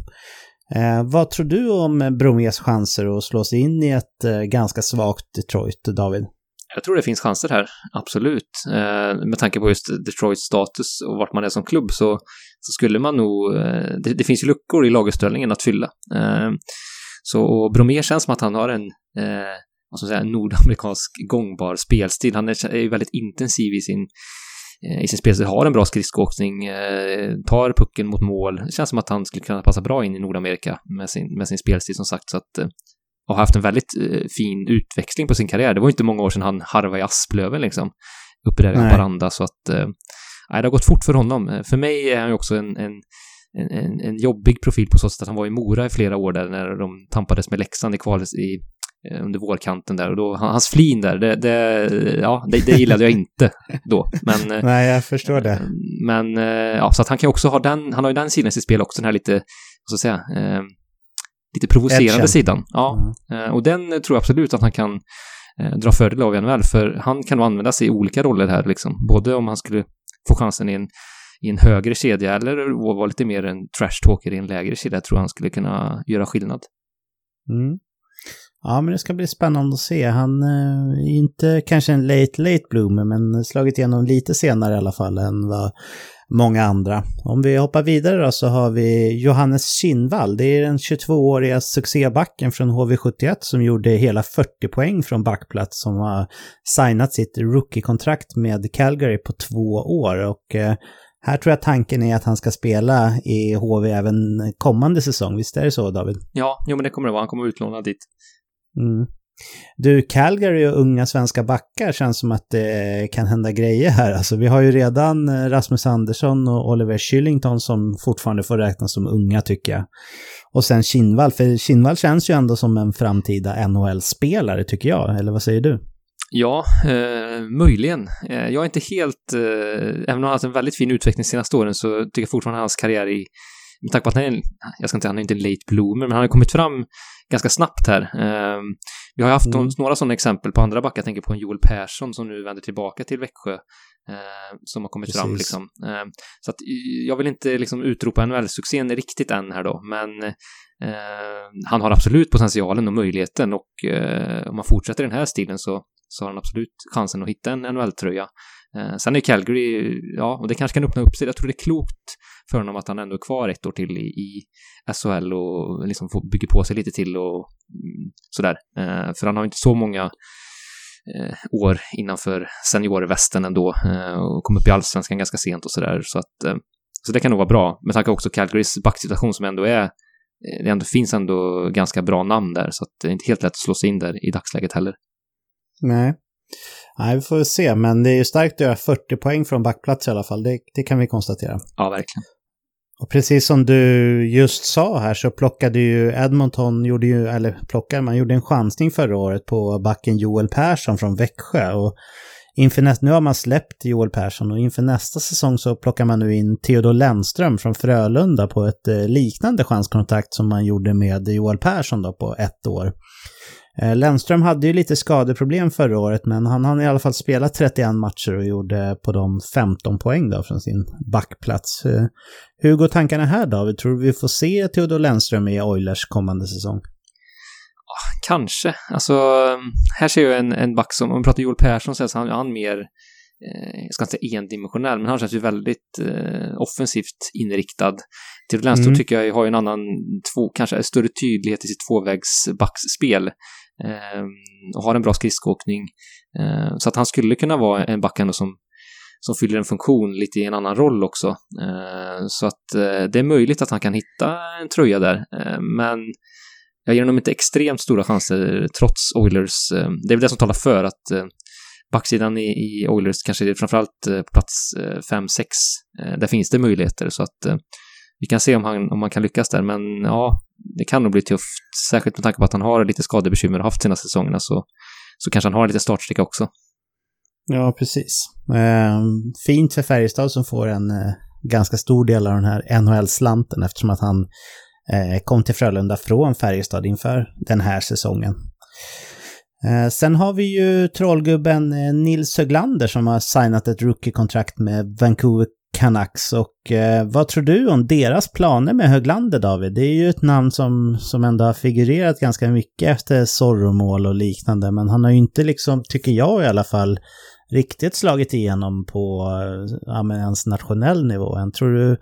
Eh, vad tror du om Bromers chanser att slå sig in i ett eh, ganska svagt Detroit, David? Jag tror det finns chanser här, absolut. Eh, med tanke på just Detroits status och vart man är som klubb så, så skulle man nog... Eh, det, det, finns ju luckor i laguppställningen att fylla. Eh, så och Bromér känns som att han har en, eh, vad ska man säga, nordamerikansk gångbar spelstil. Han är, är väldigt intensiv i sin eh, i sin spelstil, har en bra skridskoåkning, eh, tar pucken mot mål. Det känns som att han skulle kunna passa bra in i Nordamerika med sin, med sin spelstil som sagt. Så att eh, och haft en väldigt eh, fin utväxling på sin karriär. Det var inte många år sedan han harvade i Asplöven liksom. Uppe där i Haparanda, så att... Eh, nej, det har gått fort för honom. För mig är han ju också en, en, en, en jobbig profil på så sätt att han var i Mora i flera år där när de tampades med Leksand i kvalet i eh, under vårkanten där och då, hans flin där, det, det, ja, det, det gillade jag inte då. Men, <laughs> Nej, jag förstår det. Men, ja, så att han kan också ha den, han har ju den sidan i sitt spel också, den här lite, vad ska jag säga, lite provocerande Edgen. sidan. Ja, mm. och den tror jag absolut att han kan eh, dra fördel av i NHL, för han kan nog användas i olika roller här, liksom. Både om han skulle få chansen i en, i en högre kedja eller vara lite mer en trash-talker i en lägre kedja, tror jag han skulle kunna göra skillnad. Mm. Ja, men det ska bli spännande att se. Han är eh, inte kanske en late, late bloomer, men slagit igenom lite senare i alla fall än vad många andra. Om vi hoppar vidare då så har vi Johannes Kinnvall. Det är den 22-åriga succébacken från HV71 som gjorde hela 40 poäng från backplats som har signat sitt rookie-kontrakt med Calgary på två år. Och eh, här tror jag tanken är att han ska spela i HV även kommande säsong. Visst är det så David? Ja, jo men det kommer det vara. Han kommer utlånad dit. Mm. Du, Calgary och unga svenska backar känns som att det kan hända grejer här. Alltså, vi har ju redan eh, Rasmus Andersson och Oliver Kyllington som fortfarande får räknas som unga tycker jag. Och sen Kinvall, för Kinvall känns ju ändå som en framtida NHL-spelare tycker jag, eller vad säger du? Ja, eh, möjligen. Eh, jag är inte helt, eh, även om han har haft en väldigt fin utveckling de senaste åren så tycker jag fortfarande hans karriär i, med tanke på att han är, jag ska inte säga han är inte en late bloomer, men han har kommit fram ganska snabbt här. Eh, vi har haft mm. några sådana exempel på andra backar, jag tänker på en Joel Persson som nu vänder tillbaka till Växjö, eh, som har kommit Precis. fram liksom. Eh, så att jag vill inte liksom utropa NHL-succén riktigt än här då, men han har absolut potentialen och möjligheten och om man fortsätter i den här stilen så så har han absolut chansen att hitta en NHL-tröja. Eh, sen är Calgary, ja, och det kanske kan öppna upp sig. Jag tror det är klokt för honom att han ändå är kvar ett år till i, i SHL och liksom får bygga på sig lite till och mm, sådär. Eh, för han har inte så många eh, år innanför seniorvästen ändå eh, och kom upp i allsvenskan ganska sent och sådär. Så att eh, så det kan nog vara bra. Med tanke också Calgarys backsituation som ändå är eh, det ändå finns ändå ganska bra namn där, så att det är inte helt lätt att slå sig in där i dagsläget heller. Nej. Nej, vi får se. Men det är ju starkt att göra 40 poäng från backplats i alla fall. Det, det kan vi konstatera. Ja, verkligen. Och precis som du just sa här så plockade ju Edmonton, gjorde ju, eller plockade, man gjorde en chansning förra året på backen Joel Persson från Växjö. Och inför nästa, nu har man släppt Joel Persson och inför nästa säsong så plockar man nu in Theodor Lennström från Frölunda på ett eh, liknande chanskontrakt som man gjorde med Joel Persson då på ett år. Eh, Lennström hade ju lite skadeproblem förra året, men han hann i alla fall spela 31 matcher och gjorde på dem 15 poäng då från sin backplats. Eh, hur går tankarna här David? Tror du vi får se Theodor Lennström i Oilers kommande säsong? Kanske. Alltså, här ser jag en, en back som, om vi pratar Joel Persson så är han, mer, eh, jag ska inte säga endimensionell, men han känns ju väldigt eh, offensivt inriktad. Theodor Lennström mm. tycker jag har en annan, två, kanske större tydlighet i sitt tvåvägsbacksspel. Ehm, och har en bra skridskoåkning. Ehm, så att han skulle kunna vara en back ändå som, som fyller en funktion lite i en annan roll också. Ehm, så att eh, det är möjligt att han kan hitta en tröja där. men jag ger honom inte extremt stora chanser trots Oilers. det är väl det som talar för att eh, backsidan i, i Oilers kanske framförallt eh, plats eh, 5-6. Eh, där finns det möjligheter så att eh, vi kan se om han, om han kan lyckas där, men ja, det kan nog bli tufft. Särskilt med tanke på att han har lite skadebekymmer och haft sina säsongerna så, så kanske han har lite startsträcka också. Ja, precis. Eh, fint för Färjestad som får en eh, ganska stor del av den här NHL-slanten eftersom att han eh, kom till Frölunda från Färjestad inför den här säsongen. Eh, sen har vi ju trollgubben eh, Nils Höglander som har signat ett rookie-kontrakt med Vancouver Canucks. Och eh, vad tror du om deras planer med Höglander, David? Det är ju ett namn som, som ändå har figurerat ganska mycket efter Zorromål och liknande. Men han har ju inte liksom, tycker jag i alla fall, riktigt slagit igenom på eh, ja, ens nationell nivå än. Tror du,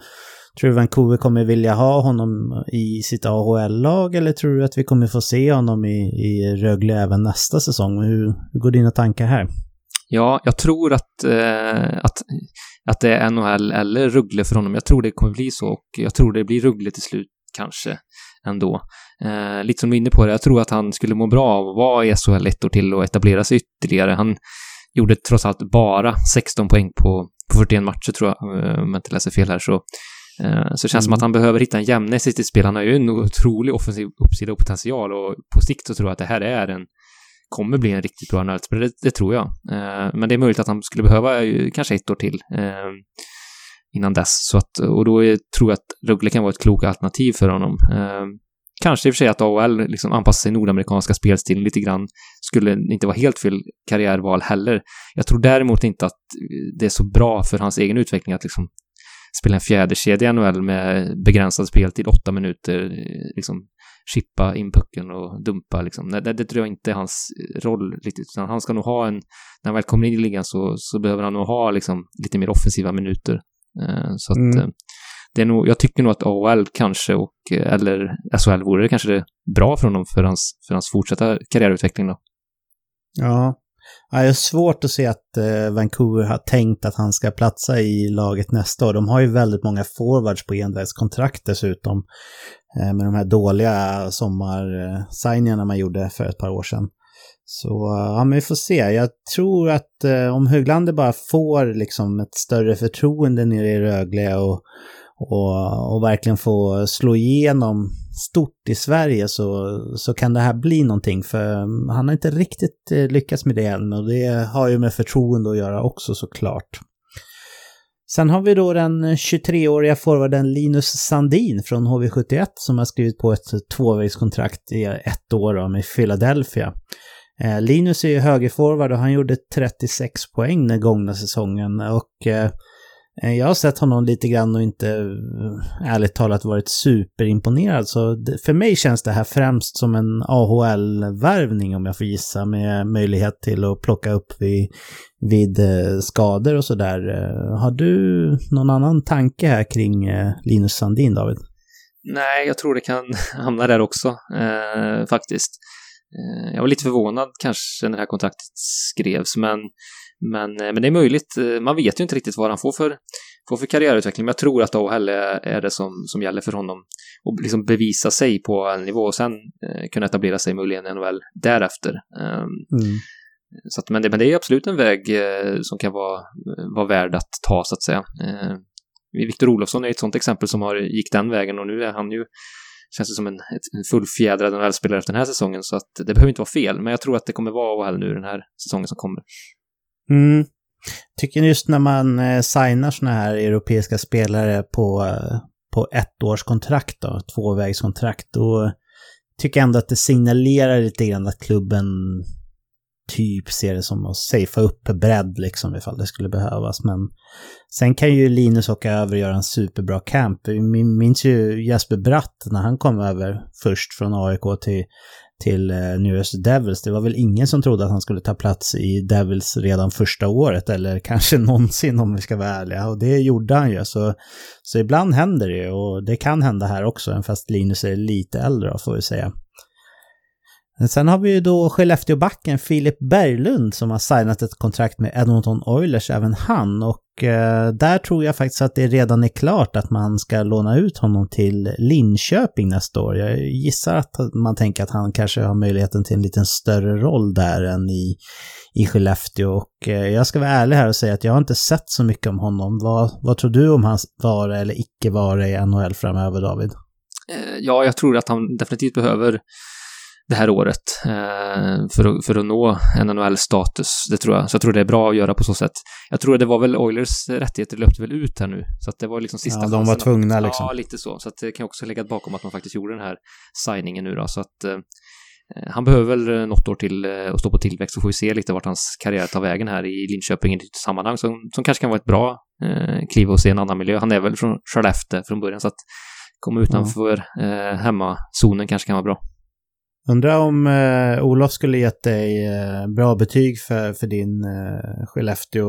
tror du Vancouver kommer vilja ha honom i sitt AHL-lag eller tror du att vi kommer få se honom i, i Rögle även nästa säsong? Hur, hur går dina tankar här? Ja, jag tror att, eh, att, att det är NHL eller Ruggle för honom. Jag tror det kommer bli så och jag tror det blir Ruggle till slut kanske ändå. Eh, lite som du är inne på det, jag tror att han skulle må bra av att vara i SHL ett år till och etablera sig ytterligare. Han gjorde trots allt bara 16 poäng på, på 41 matcher tror jag, eh, om jag inte läser fel här. Så, eh, så det känns mm. som att han behöver hitta en jämnhet i sitt spel. Han har ju en otrolig offensiv uppsida och potential och på sikt så tror jag att det här är en kommer bli en riktigt bra nördspelare, det, det, tror jag. Eh, men det är möjligt att han skulle behöva kanske ett år till eh, innan dess. Så att, och då är, tror jag att Rögle kan vara ett klokt alternativ för honom. Eh, kanske i och för sig att AHL liksom anpassar sig nordamerikanska spelstilen lite grann skulle inte vara helt fel karriärval heller. Jag tror däremot inte att det är så bra för hans egen utveckling att liksom spela en fjäderkedja i NHL med begränsad speltid, åtta minuter, liksom chippa in pucken och dumpa liksom. Det, det, det tror jag inte är hans roll riktigt, utan han ska nog ha en, när han väl kommer in i ligan så, så behöver han nog ha liksom lite mer offensiva minuter. Uh, så att mm. uh, det är nog, jag tycker nog att AHL kanske och, eller SHL vore det kanske det bra för honom för hans, för hans fortsatta karriärutveckling då. Ja, Ja, det är svårt att se att eh, Vancouver har tänkt att han ska platsa i laget nästa år. De har ju väldigt många forwards på envägskontrakt dessutom. Eh, med de här dåliga sommarsigningarna man gjorde för ett par år sedan. Så ja, men vi får se. Jag tror att eh, om Höglander bara får liksom ett större förtroende nere i Rögle och, och, och verkligen få slå igenom stort i Sverige så, så kan det här bli någonting. För mm, han har inte riktigt eh, lyckats med det än och det har ju med förtroende att göra också såklart. Sen har vi då den 23-åriga forwarden Linus Sandin från HV71 som har skrivit på ett tvåvägskontrakt i ett år med Philadelphia. Eh, Linus är ju högerforward och han gjorde 36 poäng den gångna säsongen och eh, Eh, jag har sett honom lite grann och inte eh, ärligt talat varit superimponerad. Så för mig känns det här främst som en AHL-värvning om jag får gissa med möjlighet till att plocka upp vid, vid eh, skador och sådär. Har du någon annan tanke här kring Linus Sandin, David? Nej, jag tror det kan <laughs> hamna där också, eh, faktiskt. Eh, jag var lite förvånad kanske när det här kontraktet skrevs, men, men, eh, men det är möjligt. Eh, man vet ju inte riktigt vad han får för, får för karriärutveckling, men jag tror att AHL är, är det som, som gäller för honom. Och liksom bevisa sig på en nivå och sen eh, kunna etablera sig möjligen i NHL därefter. Um, mm. Så att, men, det, men det är absolut en väg eh, som kan vara, vara värd att ta, så att säga. Eh, Viktor Olofsson är ett sånt exempel som har gick den vägen och nu är han ju känns det som en, en fullfjädrad NHL-spelare efter den här säsongen, så att det behöver inte vara fel, men jag tror att det kommer vara AHL nu den här säsongen som kommer. Mm. Tycker just när man eh, signar sådana här europeiska spelare på, eh, på ettårskontrakt då, tvåvägskontrakt, då tycker jag ändå att det signalerar lite grann att klubben typ ser det som att safea upp bredd liksom ifall det skulle behövas. Men sen kan ju Linus åka över och göra en superbra camp. Vi minns ju Jesper Bratt när han kom över först från AIK till, till eh, New Jersey Devils. Det var väl ingen som trodde att han skulle ta plats i Devils redan första året eller <laughs> kanske någonsin om vi ska vara ärliga. Och det gjorde han ju. Så, så ibland händer det och det kan hända här också, även fast Linus är lite äldre får vi säga. Sen har vi ju då Skellefteåbacken Filip Berglund som har signat ett kontrakt med Edmonton Oilers, även han. Och eh, där tror jag faktiskt att det redan är klart att man ska låna ut honom till Linköping nästa år. Jag gissar att man tänker att han kanske har möjligheten till en liten större roll där än i, i Skellefteå. Och eh, jag ska vara ärlig här och säga att jag har inte sett så mycket om honom. Vad, vad tror du om hans vara eller icke vara i NHL framöver, David? Eh, ja, jag tror att han definitivt behöver det här året eh, för, att, för att nå NHL-status. Det tror jag. Så jag tror det är bra att göra på så sätt. Jag tror det var väl Oilers rättigheter löpte väl ut här nu. Så att det var liksom sista Ja, de var tvungna liksom. Ja, lite så. Så att det kan också legat bakom att man faktiskt gjorde den här signingen nu då. Så att eh, han behöver väl något år till eh, att stå på tillväxt så får vi se lite vart hans karriär tar vägen här i Linköping i ett sammanhang som, som kanske kan vara ett bra eh, kliv och se en annan miljö. Han är väl från Skellefteå från början så att komma utanför eh, hemmazonen kanske kan vara bra. Undrar om eh, Olof skulle gett dig eh, bra betyg för, för din eh, Skellefteå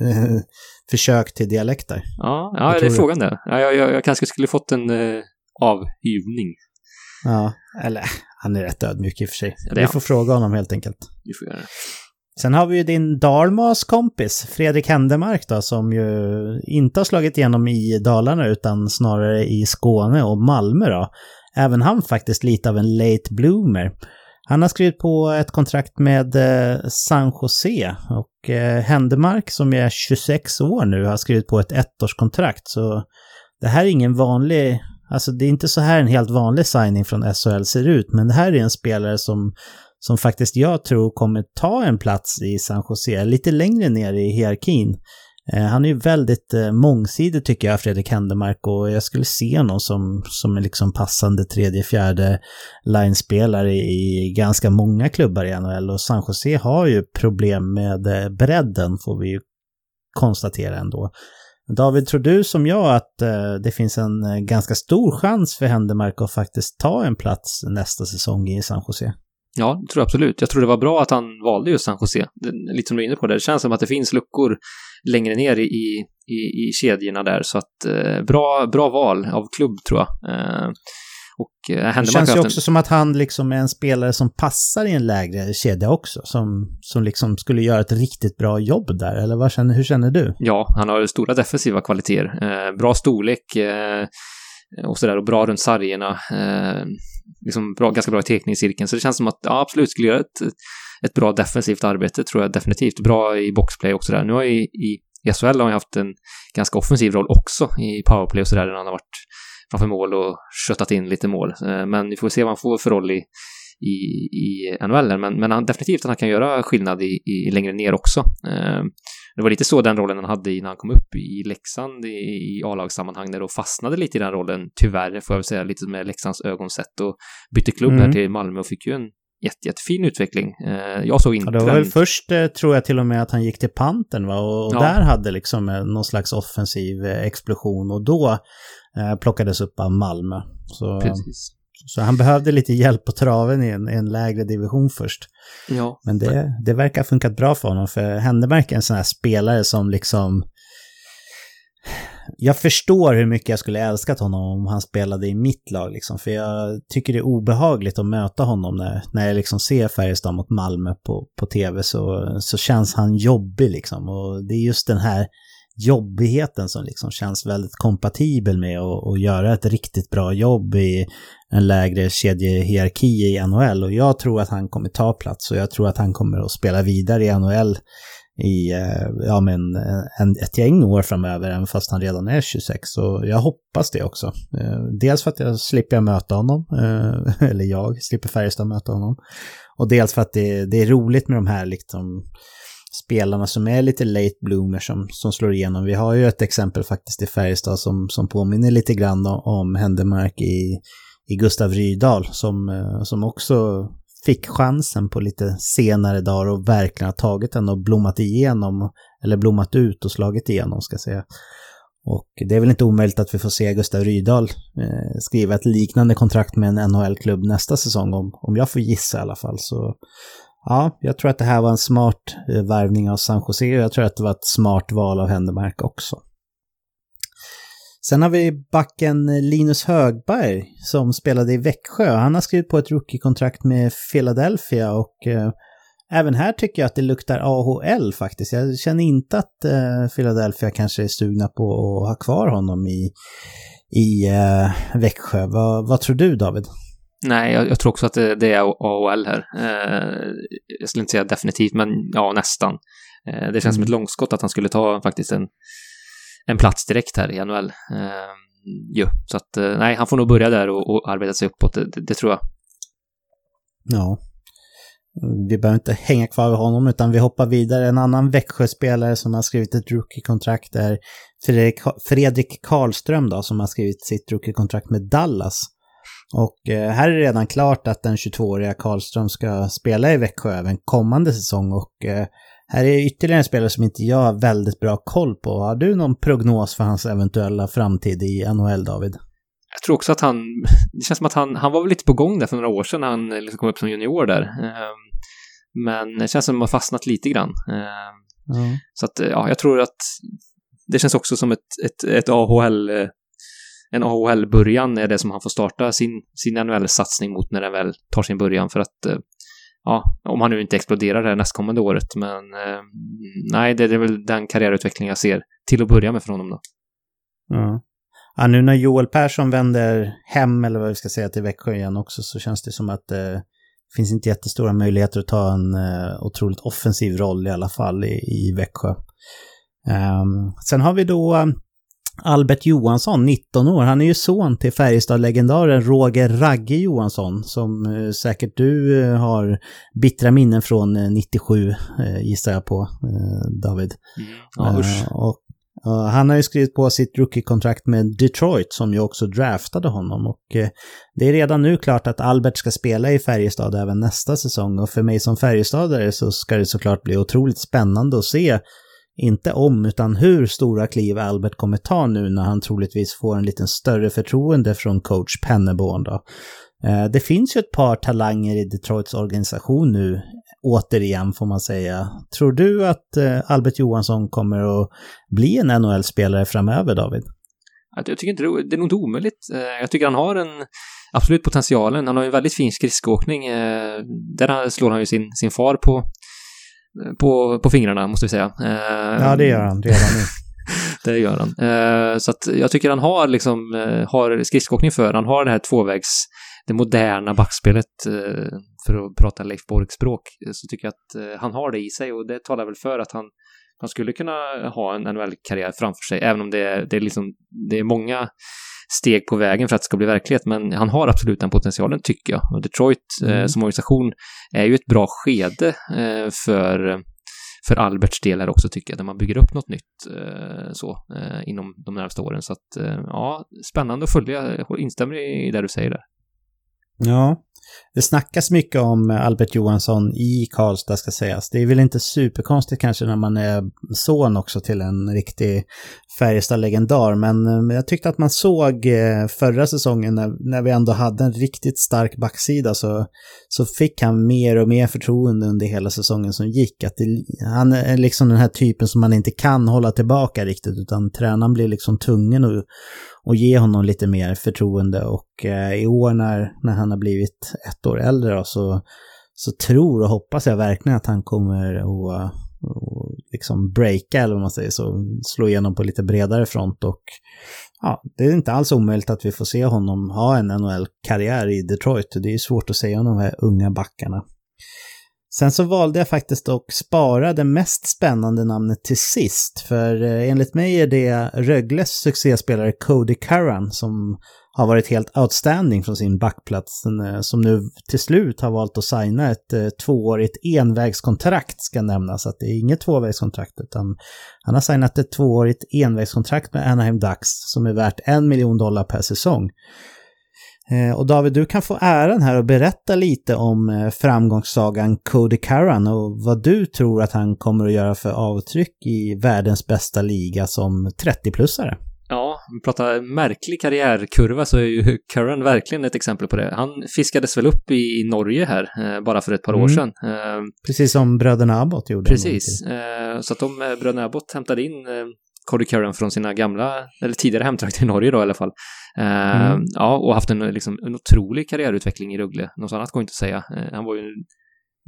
eh, <laughs> försök till dialekter. Ja, ja det är frågan det. Ja, jag, jag, jag, kanske skulle fått en eh, avhyvning. Ja, eller han är rätt ödmjuk i och för sig. Ja, vi får fråga honom helt enkelt. Vi får göra det. Sen har vi ju din Dalmas kompis, Fredrik Händemark då, som ju inte har slagit igenom i Dalarna utan snarare i Skåne och Malmö då även han faktiskt lite av en late bloomer. Han har skrivit på ett kontrakt med eh, San Jose och eh, Händemark som är 26 år nu har skrivit på ett ettårskontrakt. Så det här är ingen vanlig, alltså det är inte så här en helt vanlig signing från SHL ser ut, men det här är en spelare som, som faktiskt jag tror kommer ta en plats i San Jose, lite längre ner i hierarkin. Eh, han är ju väldigt eh, mångsidig tycker jag, Fredrik Händemark, och jag skulle se honom som, som en liksom passande tredje, fjärde linespelare i ganska många klubbar i NHL. Och San Jose har ju problem med eh, bredden, får vi ju konstatera ändå. David, tror du som jag att det finns en ganska stor chans för Händemark att faktiskt ta en plats nästa säsong i San Jose? Ja, det tror jag absolut. Jag tror det var bra att han valde just San Jose. Lite som du är inne på. Det känns som att det finns luckor längre ner i, i, i kedjorna där. Så att eh, bra, bra val av klubb tror jag. Eh, och eh, det känns ju också som att han liksom är en spelare som passar i en lägre kedja också. Som, som liksom skulle göra ett riktigt bra jobb där. Eller vad känner, hur känner du? Ja, han har stora defensiva kvaliteter. Eh, bra storlek. Eh, och sådär och bra runt sargerna. Eh, liksom bra, ganska bra i tekningscirkeln. Så det känns som att, ja, absolut, skulle göra ett, ett bra defensivt arbete, tror jag definitivt. Bra i boxplay också där. Nu har jag i, i SHL har han haft en ganska offensiv roll också i powerplay och sådär, där han har varit framför mål och köttat in lite mål. Eh, men vi får se vad han får för roll i, i, i NHL, men, men han, definitivt att han kan göra skillnad i, i längre ner också. Eh, det var lite så den rollen han hade när han kom upp i Leksand i, i A-lagssammanhang, där då fastnade lite i den rollen, tyvärr, får jag väl säga, lite med Leksands ögonsätt och bytte klubb mm. här till Malmö och fick ju en jätte, jättefin utveckling. Eh, jag såg inte ja, Det var väl först, eh, tror jag till och med, att han gick till panten va? Och, och ja. där hade liksom någon slags offensiv explosion och då eh, plockades upp av Malmö. Så, Precis. så han behövde lite hjälp på traven i en, en lägre division först. Ja. Men det, det verkar ha funkat bra för honom, för Händemark är en sån här spelare som liksom jag förstår hur mycket jag skulle älskat honom om han spelade i mitt lag. Liksom, för jag tycker det är obehagligt att möta honom när, när jag liksom ser Färjestad mot Malmö på, på tv. Så, så känns han jobbig liksom. Och det är just den här jobbigheten som liksom känns väldigt kompatibel med att, att göra ett riktigt bra jobb i en lägre kedjehierarki i NHL. Och jag tror att han kommer ta plats och jag tror att han kommer att spela vidare i NHL i eh, ja, men, eh, en, ett gäng år framöver, även fast han redan är 26. Så jag hoppas det också. Eh, dels för att jag slipper möta honom, <laughs> eller jag slipper Färjestad möta honom. Och dels för att det, det är roligt med de här liksom, spelarna som är lite late bloomers som, som slår igenom. Vi har ju ett exempel faktiskt i Färjestad som, som påminner lite grann om Händemark i, i Gustav Rydahl som, som också fick chansen på lite senare dagar och verkligen har tagit den och blommat igenom, eller blommat ut och slagit igenom ska jag säga. Och det är väl inte omöjligt att vi får se Gustav Rydahl eh, skriva ett liknande kontrakt med en NHL-klubb nästa säsong, om, om jag får gissa i alla fall. Så ja, jag tror att det här var en smart eh, värvning av San Jose och jag tror att det var ett smart val av Händemark också. Sen har vi backen Linus Högberg som spelade i Växjö. Han har skrivit på ett rookie-kontrakt med Philadelphia och eh, även här tycker jag att det luktar AHL faktiskt. Jag känner inte att eh, Philadelphia kanske är sugna på att ha kvar honom i, i eh, Växjö. Va, vad tror du David? Nej, jag, jag, tror också att det, det är AHL här. Eh, jag skulle inte säga definitivt, men ja, nästan. Eh, det känns mm. som ett långskott att han skulle ta faktiskt en en plats direkt här i NHL. Eh, ju. Så att eh, nej, han får nog börja där och, och arbeta sig uppåt, det, det, tror jag. Ja. Vi behöver inte hänga kvar vid honom utan vi hoppar vidare. En annan Växjö-spelare som har skrivit ett rookie-kontrakt är Fredrik, Fredrik Karlström då, som har skrivit sitt rookie-kontrakt med Dallas. Och eh, här är det redan klart att den 22-åriga Karlström ska spela i Växjö även kommande säsong och eh, här är ytterligare en spelare som inte jag har väldigt bra koll på. Har du någon prognos för hans eventuella framtid i NHL, David? Jag tror också att han, det känns som att han, han var väl lite på gång där för några år sedan när han liksom kom upp som junior där. Ehm, men det känns som att han har fastnat lite grann. Mm. Så att, ja, jag tror att det känns också som ett, ett, ett AHL, en AHL-början är det som han får starta sin, sin NHL-satsning mot när den väl tar sin början för att eh, ja, om han nu inte exploderar det här nästkommande året. Men eh, nej, det, det, är väl den karriärutveckling jag ser till att börja med för honom då. Ja. ja. nu när Joel Persson vänder hem, eller vad vi ska säga, till Växjö igen också, så känns det som att eh, det eh, finns inte jättestora möjligheter att ta en eh, otroligt offensiv roll i alla fall i, i Växjö. Um, sen har vi då Albert Johansson, 19 år. Han är ju son till Färjestad-legendaren Roger Ragge Johansson som eh, säkert du eh, har bittra minnen från 97 eh, gissar jag på, David. Ja, och, och han har ju skrivit på sitt rookie-kontrakt med Detroit som ju också draftade honom och det är redan nu klart att Albert ska spela i Färjestad även nästa säsong och för mig som Färjestadare så ska det såklart bli otroligt spännande att se inte om, utan hur stora kliv Albert kommer ta nu när han troligtvis får en lite större förtroende från coach Penneborn då. Eh, det finns ju ett par talanger i Detroits organisation nu, återigen får man säga. Tror du att eh, Albert Johansson kommer att bli en NHL-spelare framöver, David? Jag tycker inte det är nog inte omöjligt. Eh, jag tycker han har en absolut potentialen. Han har en väldigt fin skridskoåkning. Där slår han ju sin, sin far på på, på fingrarna, måste vi säga. Ja, det gör han. Det gör han nu. <laughs> det gör han. Eh, så att jag tycker han har liksom, eh, har skridskoåkning för, han har det här tvåvägs det moderna backspelet, för att prata Leif Bork-språk, så tycker jag att han har det i sig och det talar väl för att han, han skulle kunna ha en NHL-karriär framför sig, även om det det är, liksom, det är många steg på vägen för att det ska bli verklighet, men han har absolut den potentialen tycker jag. Och Detroit mm. som organisation är ju ett bra skede för för Alberts del här också tycker jag, där man bygger upp något nytt eh, så eh, inom de närmaste åren. Så att eh, ja, spännande att följa. Jag instämmer i det du säger där. Ja, det snackas mycket om eh, Albert Johansson i Karlstad ska sägas. Det är väl inte superkonstigt kanske när man är son också till en riktig Färjestad-legendar, men eh, jag tyckte att man såg eh, förra säsongen när, när vi ändå hade en riktigt stark backsida så, så fick han mer och mer förtroende under hela säsongen som gick. Att det, han är liksom den här typen som man inte kan hålla tillbaka riktigt, utan tränaren blir liksom tvungen att och ge honom lite mer förtroende. Och eh, i år när, när han har blivit ett år äldre då, så, så tror och hoppas jag verkligen att han kommer att och liksom breaka, eller vad man säger så, slå igenom på lite bredare front och ja, det är inte alls omöjligt att vi får se honom ha en NHL-karriär i Detroit. Det är svårt att säga om de här unga backarna. Sen så valde jag faktiskt att spara det mest spännande namnet till sist, för eh, enligt mig är det Rögles succéspelare Cody Curran som har varit helt outstanding från sin backplats, eh, som nu till slut har valt att signa ett eh, tvåårigt envägskontrakt, ska nämnas. Att det är inget tvåvägskontrakt, utan han har signat ett tvåårigt envägskontrakt med Anaheim Ducks som är värt en miljon dollar per säsong. Eh, och David, du kan få äran här att berätta lite om eh, framgångssagan Cody Curran och vad du tror att han kommer att göra för avtryck i världens bästa liga som 30-plussare. Ja, vi pratar märklig karriärkurva så är ju Curran verkligen ett exempel på det. Han fiskades väl upp i Norge här eh, bara för ett par mm. år sedan. Precis som bröderna Abbott gjorde. Precis, så att de bröderna Abbott hämtade in Cody Curran från sina gamla, eller tidigare hemtrakter i Norge då i alla fall. Eh, mm. Ja, och haft en, liksom, en otrolig karriärutveckling i Rögle. Något annat går inte att säga. Eh, han var ju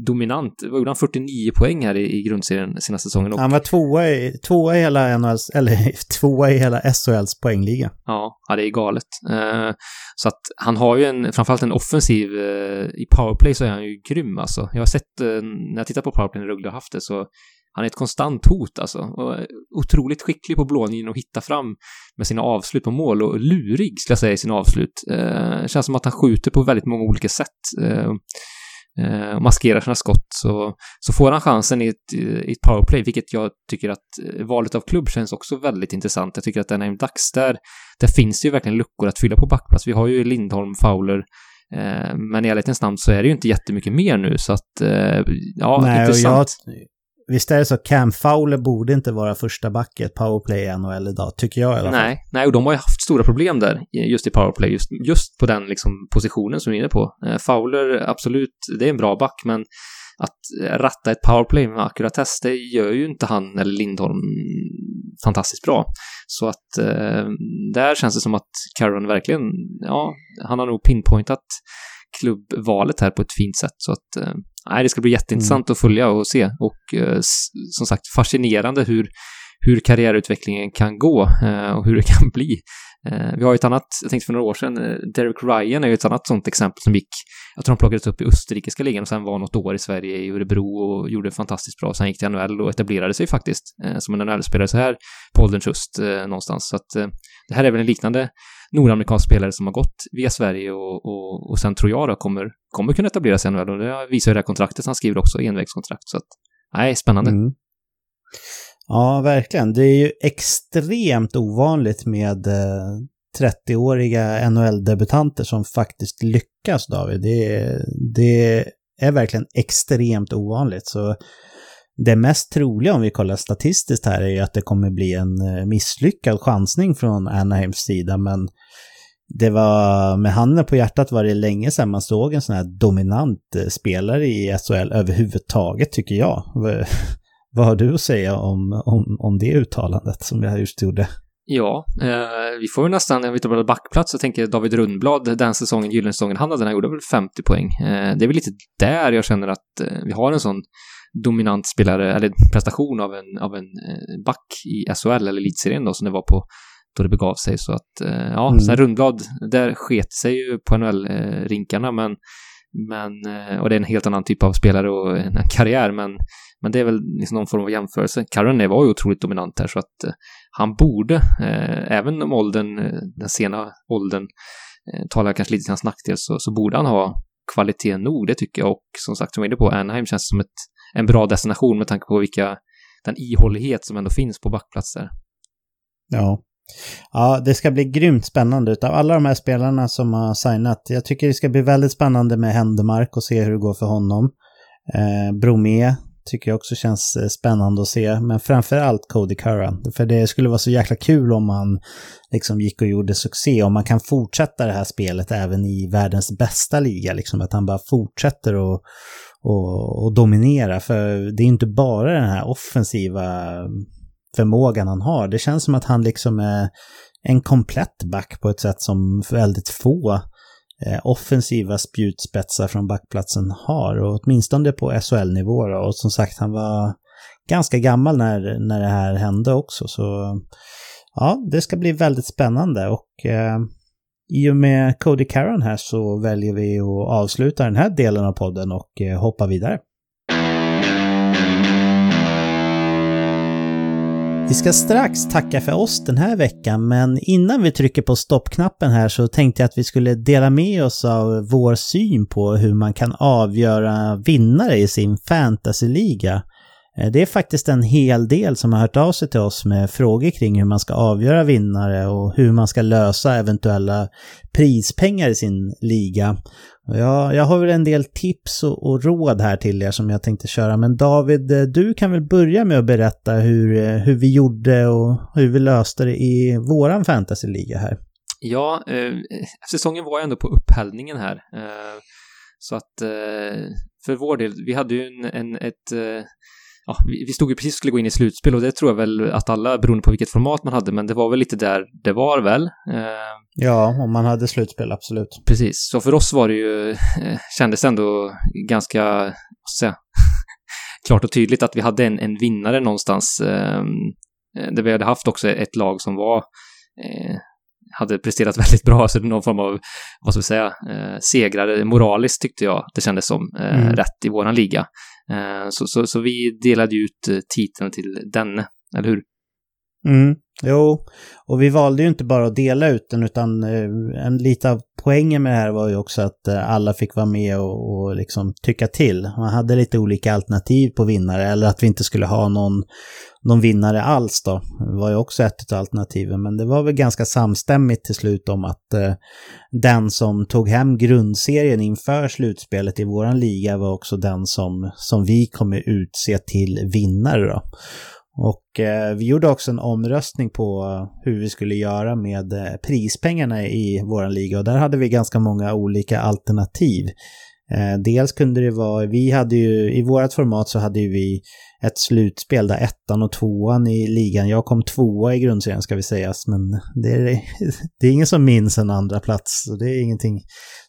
dominant. Vad gjorde han? 49 poäng här i, i grundserien senaste säsongen. Och... Han var tvåa i, tvåa i hela NHLs, <laughs> eller tvåa i hela SHLs poängliga. Ja, ja, det är galet. Eh, så att han har ju en, framförallt en offensiv, eh, i powerplay så är han ju grym alltså. Jag har sett, eh, när jag tittar på powerplay när Rögle har haft det så han är ett konstant hot alltså. Och otroligt skicklig på blålinjen och hitta fram med sina avslut på mål och lurig, skulle jag säga, i sina avslut. Eh, känns som att han skjuter på väldigt många olika sätt. Eh, eh, maskerar sina skott så, så får han chansen i ett, i ett powerplay, vilket jag tycker att eh, valet av klubb känns också väldigt intressant. Jag tycker att den är dags där, där finns det ju verkligen luckor att fylla på backplats. Vi har ju Lindholm, Fowler, eh, men i ärlighetens namn så är det ju inte jättemycket mer nu, så att eh, ja, Nej, intressant. Och jag, Visst är det så, Cam Fowler borde inte vara första back i ett powerplay i NHL idag, tycker jag i alla fall. Nej, nej, och de har ju haft stora problem där, just i powerplay, just, just på den liksom positionen som vi är inne på. Eh, Fowler, absolut, det är en bra back, men att eh, ratta ett powerplay med ackuratess, det gör ju inte han eller Lindholm fantastiskt bra. Så att eh, där känns det som att Caron verkligen, ja, han har nog pinpointat klubbvalet här på ett fint sätt. Så att, eh, nej, det ska bli jätteintressant mm. att följa och se. Och eh, som sagt, fascinerande hur, hur karriärutvecklingen kan gå eh, och hur det kan bli. Vi har ju ett annat, jag tänkte för några år sedan, Derek Ryan är ju ett annat sånt exempel som gick, jag tror han plockades upp i österrikiska ligan och sen var något år i Sverige i Örebro och gjorde fantastiskt bra. Sen gick till NHL och etablerade sig faktiskt som en NHL-spelare så här på ålderns höst någonstans. Så att det här är väl en liknande nordamerikansk spelare som har gått via Sverige och, och, och sen tror jag då kommer, kommer kunna etablera sig i NHL och det visar ju det här kontraktet han skriver också, envägskontrakt. Så att, nej, spännande. Mm. Ja, verkligen. Det är ju extremt ovanligt med eh, 30-åriga NHL-debutanter som faktiskt lyckas, David. Det, det är verkligen extremt ovanligt. Så det mest troliga om vi kollar statistiskt här är ju att det kommer bli en eh, misslyckad chansning från Anaheims sida, men det var med handen på hjärtat var det länge sedan man såg en sån här dominant eh, spelare i SHL överhuvudtaget, tycker jag. <laughs> Vad har du att säga om, om, om det uttalandet som jag just gjorde? Ja, eh, vi får ju nästan, om vi tar backplats, så tänker jag David Rundblad, den säsongen, gyllene säsongen han hade, den här gjorde väl 50 poäng. Eh, det är väl lite där jag känner att eh, vi har en sån dominant spelare, eller prestation av en, av en eh, back i SHL eller elitserien då, som det var på, då det begav sig. Så att, eh, ja, mm. sen Rundblad, där sket sig ju på NHL-rinkarna, men, men, eh, och det är en helt annan typ av spelare och en karriär, men, men det är väl liksom någon form av jämförelse. Caroline var ju otroligt dominant här, så att han borde, eh, även om åldern, den sena åldern, talar kanske lite till hans nackdel, så, så borde han ha kvalitet nog, det tycker jag. Och som sagt, som jag är inne på, Anaheim känns som ett, en bra destination med tanke på vilka, den ihållighet som ändå finns på backplatser. Ja. Ja, det ska bli grymt spännande. Utav alla de här spelarna som har signat, jag tycker det ska bli väldigt spännande med Händemark och se hur det går för honom. Eh, Bromé tycker jag också känns eh, spännande att se, men framför allt Cody Curran. För det skulle vara så jäkla kul om han liksom gick och gjorde succé, om man kan fortsätta det här spelet även i världens bästa liga, liksom att han bara fortsätter och, och, och dominera. För det är inte bara den här offensiva förmågan han har. Det känns som att han liksom är en komplett back på ett sätt som väldigt få eh, offensiva spjutspetsar från backplatsen har. Och åtminstone på SHL-nivå. Och som sagt, han var ganska gammal när, när det här hände också. Så ja, det ska bli väldigt spännande. Och eh, i och med Cody Caron här så väljer vi att avsluta den här delen av podden och eh, hoppa vidare. Vi ska strax tacka för oss den här veckan, men innan vi trycker på stoppknappen här så tänkte jag att vi skulle dela med oss av vår syn på hur man kan avgöra vinnare i sin fantasyliga. Eh, det är faktiskt en hel del som har hört av sig till oss med frågor kring hur man ska avgöra vinnare och hur man ska lösa eventuella prispengar i sin liga. Jag, jag har väl en del tips och, och, råd här till er som jag tänkte köra. Men David, eh, du kan väl börja med att berätta hur, eh, hur vi gjorde och hur vi löste det i våran fantasyliga här. Ja, eh, säsongen var ju ändå på upphällningen här. Eh, så att eh, för vår del, vi hade ju en, en ett eh, ja, vi stod ju precis och skulle gå in i slutspel och det tror jag väl att alla, beroende på vilket format man hade, men det var väl lite där det var väl. Eh, ja, om man hade slutspel, absolut. Precis, så för oss var det ju, eh, kändes ändå ganska, säga, <laughs> klart och tydligt att vi hade en, en vinnare någonstans. Ehm, eh, där vi hade haft också ett lag som var eh, hade presterat <laughs> väldigt bra, så någon form av, vad ska vi säga, eh, segrare moraliskt tyckte jag det kändes som, eh, mm. rätt i våran liga. Eh, så, så, så, vi delade ut eh, titeln till denne, eller hur? Mm, jo, och vi valde ju inte bara att dela ut den utan eh, en lite av poängen med det här var ju också att eh, alla fick vara med och, och liksom tycka till. Man hade lite olika alternativ på vinnare eller att vi inte skulle ha någon, någon vinnare alls då. Det var ju också ett av alternativen men det var väl ganska samstämmigt till slut om att eh, den som tog hem grundserien inför slutspelet i våran liga var också den som, som vi kommer utse till vinnare då. Och eh, vi gjorde också en omröstning på eh, hur vi skulle göra med eh, prispengarna i vår liga och där hade vi ganska många olika alternativ. Eh, dels kunde det vara, vi hade ju, i vårt format så hade ju vi ett slutspel där ettan och tvåan i ligan, jag kom tvåa i grundserien ska vi sägas, men det är, <laughs> det är ingen som minns en andra plats så det är ingenting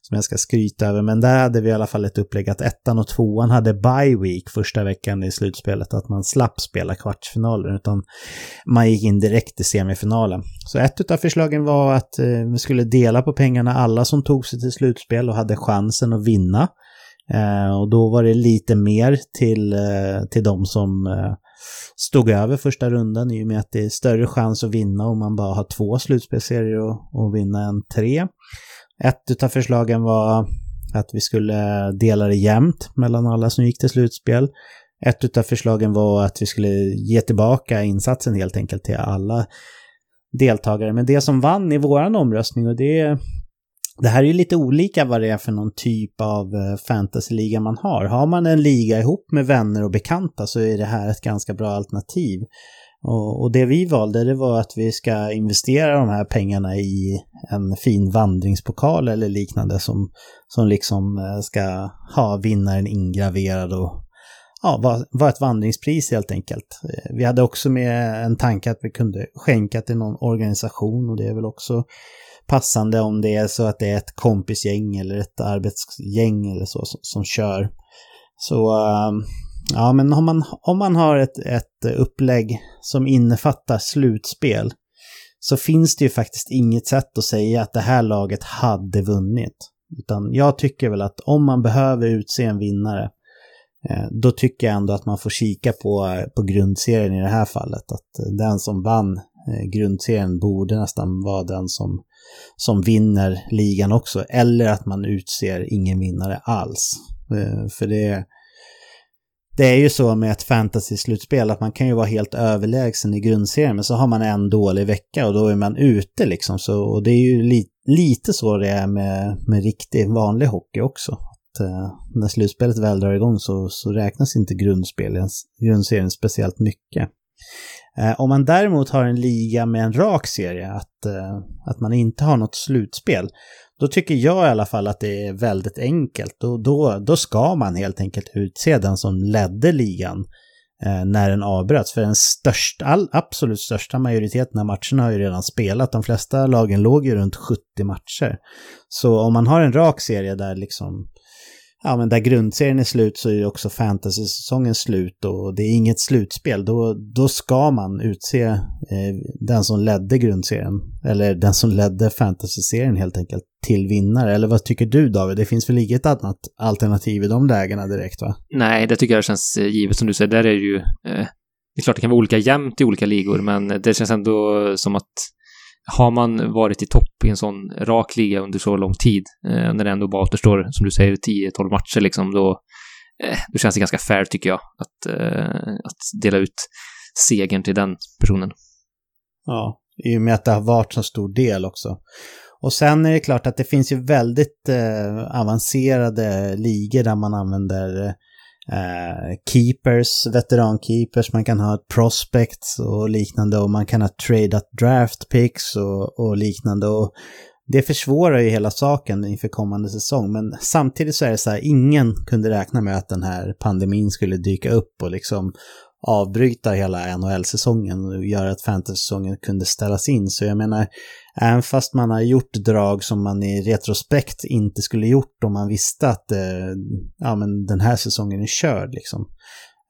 som jag ska skryta över. Men där hade vi i alla fall ett upplägg att ettan och tvåan hade bye week första veckan i slutspelet, att man slapp spela kvartsfinalen utan man gick in direkt i semifinalen. Så ett av förslagen var att eh, vi skulle dela på pengarna alla som tog sig till slutspel och hade chansen att vinna. Eh, och då var det lite mer till, eh, till de som eh, stod över första rundan i och med att det är större chans att vinna om man bara har två slutspelsserier och, och vinna än tre. Ett av förslagen var att vi skulle dela det jämnt mellan alla som gick till slutspel. Ett av förslagen var att vi skulle ge tillbaka insatsen helt enkelt till alla deltagare. Men det som vann i våran omröstning, och det det här är ju lite olika vad det är för någon typ av eh, fantasyliga man har. Har man en liga ihop med vänner och bekanta så är det här ett ganska bra alternativ. Och, och, det vi valde det var att vi ska investera de här pengarna i en fin vandringspokal eller liknande som, som liksom eh, ska ha vinnaren ingraverad och ja, var, var ett vandringspris helt enkelt. Eh, vi hade också med en tanke att vi kunde skänka till någon organisation och det är väl också passande om det är så att det är ett kompisgäng eller ett arbetsgäng eller så som, som kör. Så ehm, ja, men om man, om man har ett, ett upplägg som innefattar slutspel så finns det ju faktiskt inget sätt att säga att det här laget hade vunnit. Utan jag tycker väl att om man behöver utse en vinnare, eh, då tycker jag ändå att man får kika på, på grundserien i det här fallet. Att den som vann eh, grundserien borde nästan vara den som, som vinner ligan också. Eller att man utser ingen vinnare alls. Eh, för det, det är ju så med ett fantasy-slutspel att man kan ju vara helt överlägsen i grundserien men så har man en dålig vecka och då är man ute liksom. Så, och det är ju li, lite så det är med, med riktig vanlig hockey också. Att, eh, när slutspelet väl drar igång så, så räknas inte grundserien speciellt mycket. Eh, om man däremot har en liga med en rak serie, att, eh, att man inte har något slutspel, då tycker jag i alla fall att det är väldigt enkelt. Och då, då ska man helt enkelt utse den som ledde ligan eh, när den avbröts. För den största, all, absolut största majoriteten av matcherna har ju redan spelat. De flesta lagen låg ju runt 70 matcher. Så om man har en rak serie där liksom ja, men där grundserien är slut så är ju också fantasy-säsongen slut och det är inget slutspel. Då, då ska man utse eh, den som ledde grundserien, eller den som ledde fantasy-serien helt enkelt, till vinnare. Eller vad tycker du David? Det finns väl inget annat alternativ i de lägena direkt va? Nej, det tycker jag känns eh, givet som du säger. Där är det ju... Eh, det är klart det kan vara olika jämnt i olika ligor, men det känns ändå som att har man varit i topp i en sån rak liga under så lång tid, eh, när det ändå bara återstår, som du säger, 10-12 matcher liksom, då, eh, då känns det ganska fair tycker jag, att, eh, att dela ut segern till den personen. Ja, i och med att det har varit så stor del också. Och sen är det klart att det finns ju väldigt eh, avancerade ligor där man använder eh, eh, keepers, veterankeepers, man kan ha ett prospects och liknande och man kan ha tradeat draft picks och, och liknande. Och det försvårar ju hela saken inför kommande säsong, men samtidigt så är det så här, ingen kunde räkna med att den här pandemin skulle dyka upp och liksom avbryta hela NHL-säsongen och göra att fantasy-säsongen kunde ställas in. Så jag menar, även fast man har gjort drag som man i retrospekt inte skulle gjort om man visste att eh, ja, men den här säsongen är körd. Liksom.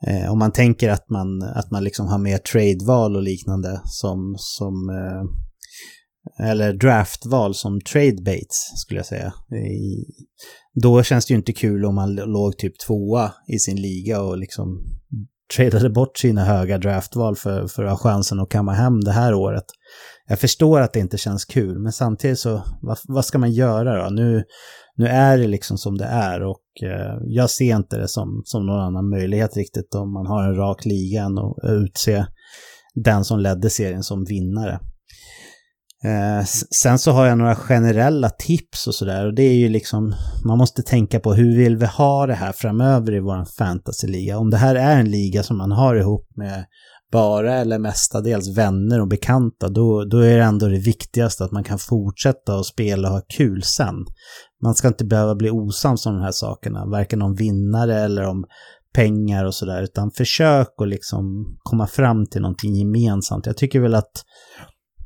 Eh, om man tänker att man, att man liksom har mer tradeval och liknande som, som eh, eller draftval som trade baits skulle jag säga. I, då känns det ju inte kul om man låg typ tvåa i sin liga och liksom tradade bort sina höga draftval för, för att ha chansen att kamma hem det här året. Jag förstår att det inte känns kul, men samtidigt så, vad, vad ska man göra då? Nu, nu är det liksom som det är och eh, jag ser inte det som, som någon annan möjlighet riktigt om man har en rak liga och utse den som ledde serien som vinnare. Eh, sen så har jag några generella tips och sådär och det är ju liksom, man måste tänka på hur vill vi ha det här framöver i vår fantasyliga? Om det här är en liga som man har ihop med bara eller mestadels vänner och bekanta, då, då är det ändå det viktigaste att man kan fortsätta att spela och ha kul sen. Man ska inte behöva bli osams om de här sakerna, varken om vinnare eller om pengar och sådär, utan försök att liksom komma fram till någonting gemensamt. Jag tycker väl att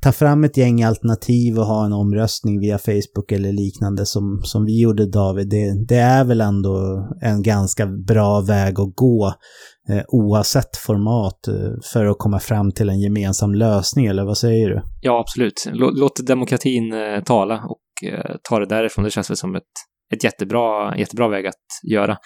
ta fram ett gäng alternativ och ha en omröstning via Facebook eller liknande som, som vi gjorde David, det, det är väl ändå en ganska bra väg att gå eh, oavsett format eh, för att komma fram till en gemensam lösning, eller vad säger du? Ja, absolut. Låt, demokratin eh, tala och eh, ta det därifrån. Det känns väl som ett, ett jättebra, jättebra väg att göra.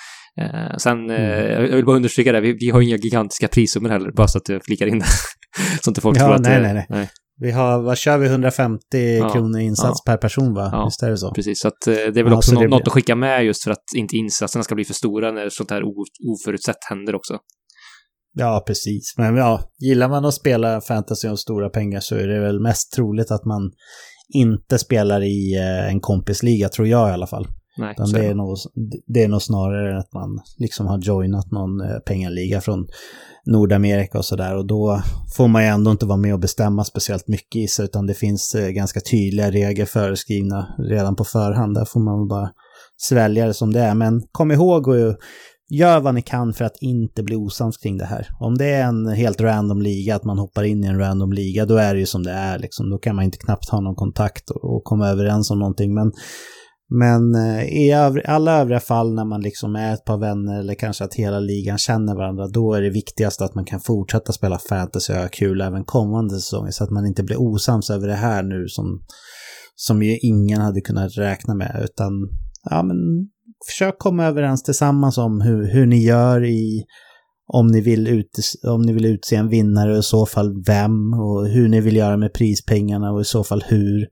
Eh, sen, eh, mm. jag vill bara understryka det, vi, vi har inga gigantiska prissummor heller, bara så att jag flikar in det. <laughs> så inte folk ja, tror att nej, det... Nej, nej, nej. Vi har, vad kör vi, 150 ja, kronor insats ja. per person va? Ja, Visst är det så? Precis, så att, eh, det är väl ja, också något, något att skicka med just för att inte insatserna ska bli för stora när sånt här oförutsett händer också. Ja, precis. Men ja, gillar man att spela fantasy om stora pengar så är det väl mest troligt att man inte spelar i eh, en kompisliga, tror jag i alla fall. Nej, det, är nog, det är nog snarare att man liksom har joinat någon eh, pengaliga från Nordamerika och sådär. Och då får man ju ändå inte vara med och bestämma speciellt mycket i sig, utan det finns eh, ganska tydliga regler föreskrivna redan på förhand. Där får man bara svälja det som det är. Men kom ihåg och gör vad ni kan för att inte bli osams kring det här. Om det är en helt random liga, att man hoppar in i en random liga, då är det ju som det är. Liksom. Då kan man inte knappt ha någon kontakt och, och komma överens om någonting. Men men eh, i i alla övriga fall när man liksom är ett par vänner eller kanske att hela ligan känner varandra, då är det viktigast att man kan fortsätta spela fantasy och ha kul även kommande säsonger så att man inte blir osams över det här nu som, som ju ingen hade kunnat räkna med utan ja men försök komma överens tillsammans om hur, hur ni gör i om ni, vill ut, om ni vill utse en vinnare och i så fall vem och hur ni vill göra med prispengarna och i så fall hur.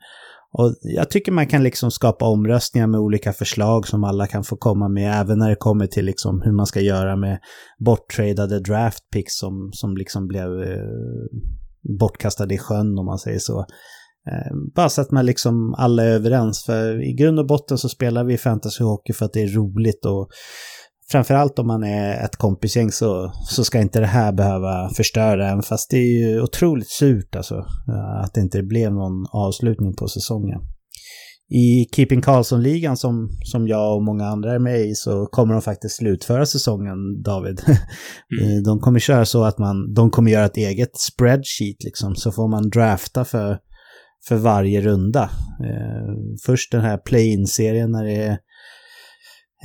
Och jag tycker man kan liksom skapa omröstningar med olika förslag som alla kan få komma med, även när det kommer till liksom hur man ska göra med borttradade draftpicks som, som liksom blev eh, bortkastade i sjön om man säger så. Eh, bara så att man liksom alla är överens, för i grund och botten så spelar vi fantasyhockey för att det är roligt och framförallt om man är ett kompisgäng så, så ska inte det här behöva förstöra en. Fast det är ju otroligt surt alltså. Att det inte blev någon avslutning på säsongen. I Keeping Karlsson-ligan som, som jag och många andra är med i så kommer de faktiskt slutföra säsongen, David. <laughs> Mm. De kommer köra så att man, de kommer göra ett eget spreadsheet liksom. Så får man drafta för, för varje runda. Eh, först den här play-in-serien när det är Eh,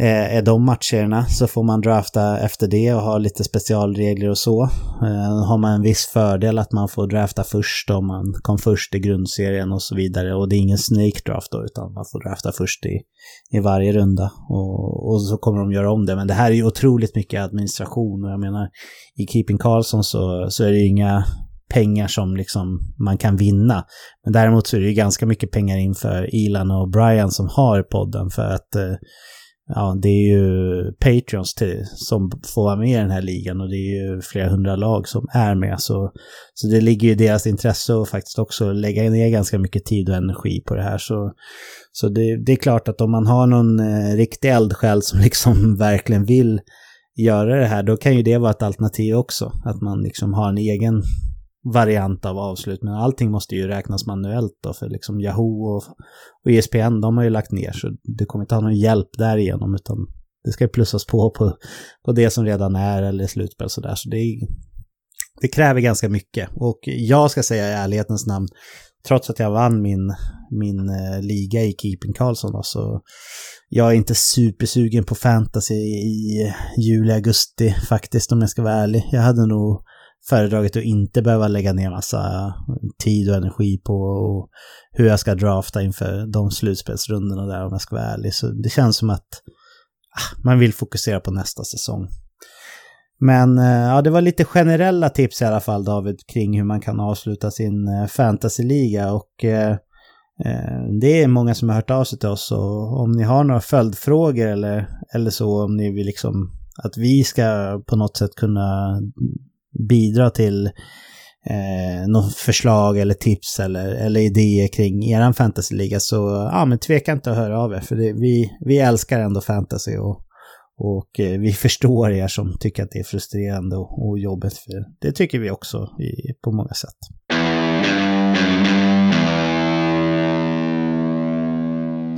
Eh, är de matcherna så får man drafta efter det och ha lite specialregler och så. Eh, har man en viss fördel att man får drafta först om man kom först i grundserien och så vidare. Och det är ingen snake draft då utan man får drafta först i, i varje runda. Och, och så kommer de göra om det. Men det här är ju otroligt mycket administration och jag menar i Keeping Karlsson så, så är det ju inga pengar som liksom man kan vinna. Men däremot så är det ju ganska mycket pengar inför Ilan och Brian som har podden för att eh, ja, det är ju Patreons till, som får vara med i den här ligan och det är ju flera hundra lag som är med. Så, så det ligger i deras intresse att faktiskt också lägga ner ganska mycket tid och energi på det här. Så, så det, det är klart att om man har någon eh, riktig eldsjäl som <laughs> liksom verkligen vill göra det här, då kan ju det vara ett alternativ också. Att man liksom har en egen variant av avslut. Men allting måste ju räknas manuellt då, för liksom Yahoo och, och ESPN, de har ju lagt ner, så du kommer inte ha någon hjälp därigenom, utan det ska plussas på på, på det som redan är eller slutspel sådär. Så det, det kräver ganska mycket. Och jag ska säga i ärlighetens namn, trots att jag vann min, min eh, liga i Keeping Karlsson då, så jag är inte supersugen på fantasy i juli, augusti faktiskt om jag ska vara ärlig. Jag hade nog föredragit att inte behöva lägga ner massa tid och energi på hur jag ska drafta inför de slutspelsrundorna där om jag ska vara ärlig. Så det känns som att ah, man vill fokusera på nästa säsong. Men eh, ja, det var lite generella tips i alla fall David kring hur man kan avsluta sin eh, fantasyliga och eh, eh, det är många som har hört av sig till oss och om ni har några följdfrågor eller, eller så om ni vill liksom att vi ska på något sätt kunna bidra till eh, något förslag eller tips eller, eller idéer kring er fantasyliga så ja, men tveka inte att höra av er. För det, vi, vi älskar ändå fantasy och, och eh, vi förstår er som tycker att det är frustrerande och, och jobbigt. För det tycker vi också i, på många sätt.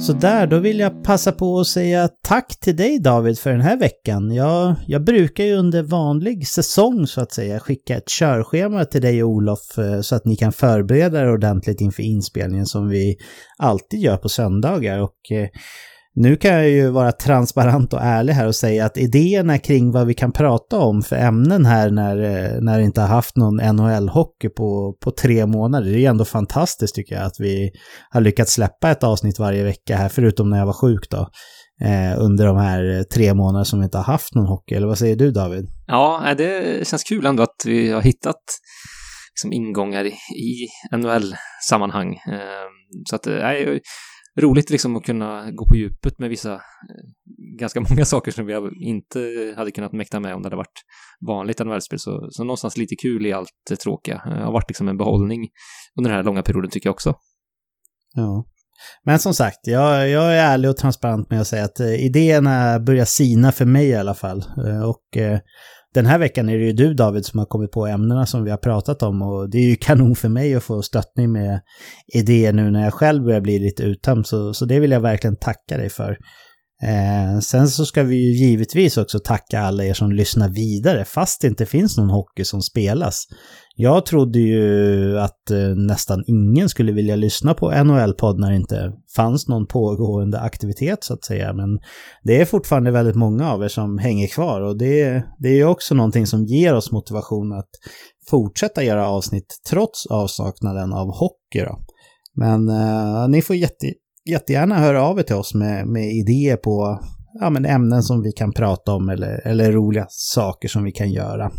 Så där, då vill jag passa på att säga tack till dig David för den här veckan. Jag, jag brukar ju under vanlig säsong så att säga skicka ett körschema till dig och Olof eh, så att ni kan förbereda er ordentligt inför inspelningen som vi alltid gör på söndagar. Och eh, nu kan jag ju vara transparent och ärlig här och säga att idéerna kring vad vi kan prata om för ämnen här när, eh, när vi inte har haft någon NHL-hockey på, på tre månader, det är ändå fantastiskt tycker jag att vi har lyckats släppa ett avsnitt varje vecka här, förutom när jag var sjuk då. Eh, under de här eh, tre månader som vi inte har haft någon hockey, eller vad säger du David? Ja, det känns kul ändå att vi har hittat liksom ingångar i, NHL-sammanhang. Eh, så att, eh, nej, roligt liksom att kunna gå på djupet med vissa, eh, ganska <laughs> många saker som vi inte hade kunnat mäkta med om det hade varit vanligt NHL-spel. Så, så någonstans lite kul i allt det tråkiga. Det har varit liksom en behållning under den här långa perioden tycker jag också. Ja. Men som sagt, jag, jag är ärlig och transparent med att säga att eh, idéerna börjar sina för mig i alla fall. Och den här veckan är det ju du David som har kommit på ämnena som vi har pratat om och det är ju kanon för mig att få stöttning med idéer nu när jag själv börjar bli lite uttömd så, så det vill jag verkligen tacka dig för. Eh, sen så ska vi ju givetvis också tacka alla er som lyssnar vidare fast det inte finns någon hockey som spelas. Jag trodde ju att eh, nästan ingen skulle vilja lyssna på NHL-podd när det inte fanns någon pågående aktivitet så att säga. Men det är fortfarande väldigt många av er som hänger kvar och det, det är ju också någonting som ger oss motivation att fortsätta göra avsnitt trots avsaknaden av hockey. Då. Men eh, ni får jätte, jättegärna höra av er till oss med, med idéer på ja, men ämnen som vi kan prata om eller, eller roliga saker som vi kan göra.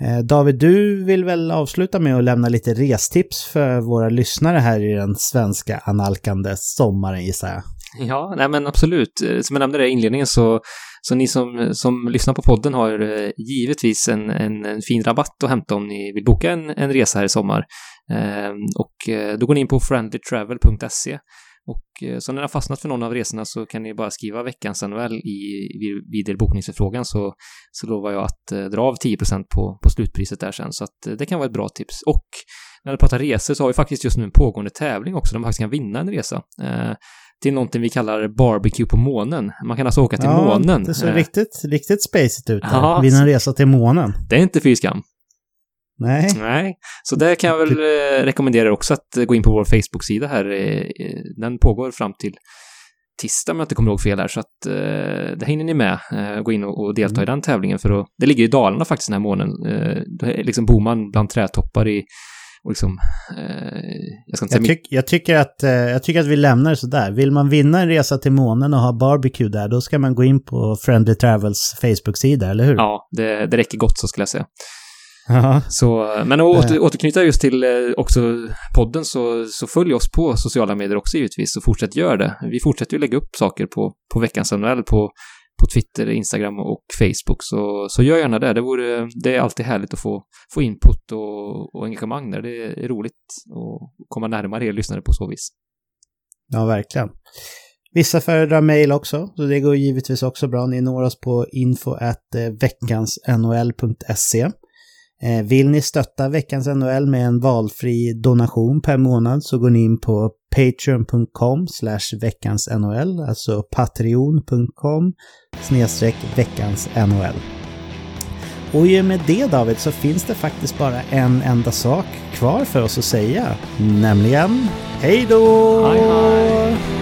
Eh, David, du vill väl avsluta med att lämna lite restips för våra lyssnare här i den svenska analkande sommaren gissar jag. Ja, nej men absolut. Eh, som jag nämnde i inledningen så, så ni som, som lyssnar på podden har eh, givetvis en, en, en fin rabatt att hämta om ni vill boka en, en resa här i sommar. Och då går ni in på friendlytravel.se och eh, så när ni har fastnat för någon av resorna så kan ni bara skriva veckans NHL i, vid er bokningsförfrågan så, så lovar jag att eh, dra av 10 på, på slutpriset där sen. Så att eh, det kan vara ett bra tips. Och när vi pratar resor så har vi faktiskt just nu en pågående tävling också där man faktiskt kan vinna en resa. Eh, till någonting vi kallar barbecue på månen. Man kan alltså åka till ja, månen. det ser riktigt, riktigt spacet ut där. Vinna en resa till månen. Det är inte fy skam. Nej. Nej, så där kan jag väl eh, rekommendera också att gå in på vår Facebook-sida här. Eh, eh, den pågår fram till tisdag om jag inte kommer ihåg fel här, så att eh, där hinner ni med. Eh, gå in och, och delta mm. i den tävlingen för att, det ligger i Dalarna faktiskt den här månen. Eh, liksom bor man bland trädtoppar i och liksom, eh, jag, ska inte jag, tyck, jag, tycker att, eh, jag tycker att vi lämnar det sådär. Vill man vinna en resa till månen och ha barbecue där, då ska man gå in på Friendly Travels Facebook-sida, eller hur? Ja, det, det räcker gott så skulle jag säga. Så, men att åter, återknyta just till eh, också podden så, så följ oss på sociala medier också givetvis och fortsätt göra det. Vi fortsätter ju lägga upp saker på, på veckans NHL på, på Twitter, Instagram och Facebook. Så, så gör gärna det. Det, vore, det är alltid härligt att få, få input och, och engagemang där. Det är roligt att komma närmare er lyssnare på så vis. Ja, verkligen. Vissa föredrar mail också, så det går givetvis också bra. Ni når oss på info eh, veckansnhl.se. Eh, Eh, vill ni stötta veckans NHL med en valfri donation per månad så går ni in på patreon.com veckans NHL, alltså patreon.com snedstreck veckans NHL. Och i och med det David så finns det faktiskt bara en enda sak kvar för oss att säga, nämligen hej då! Hej hej!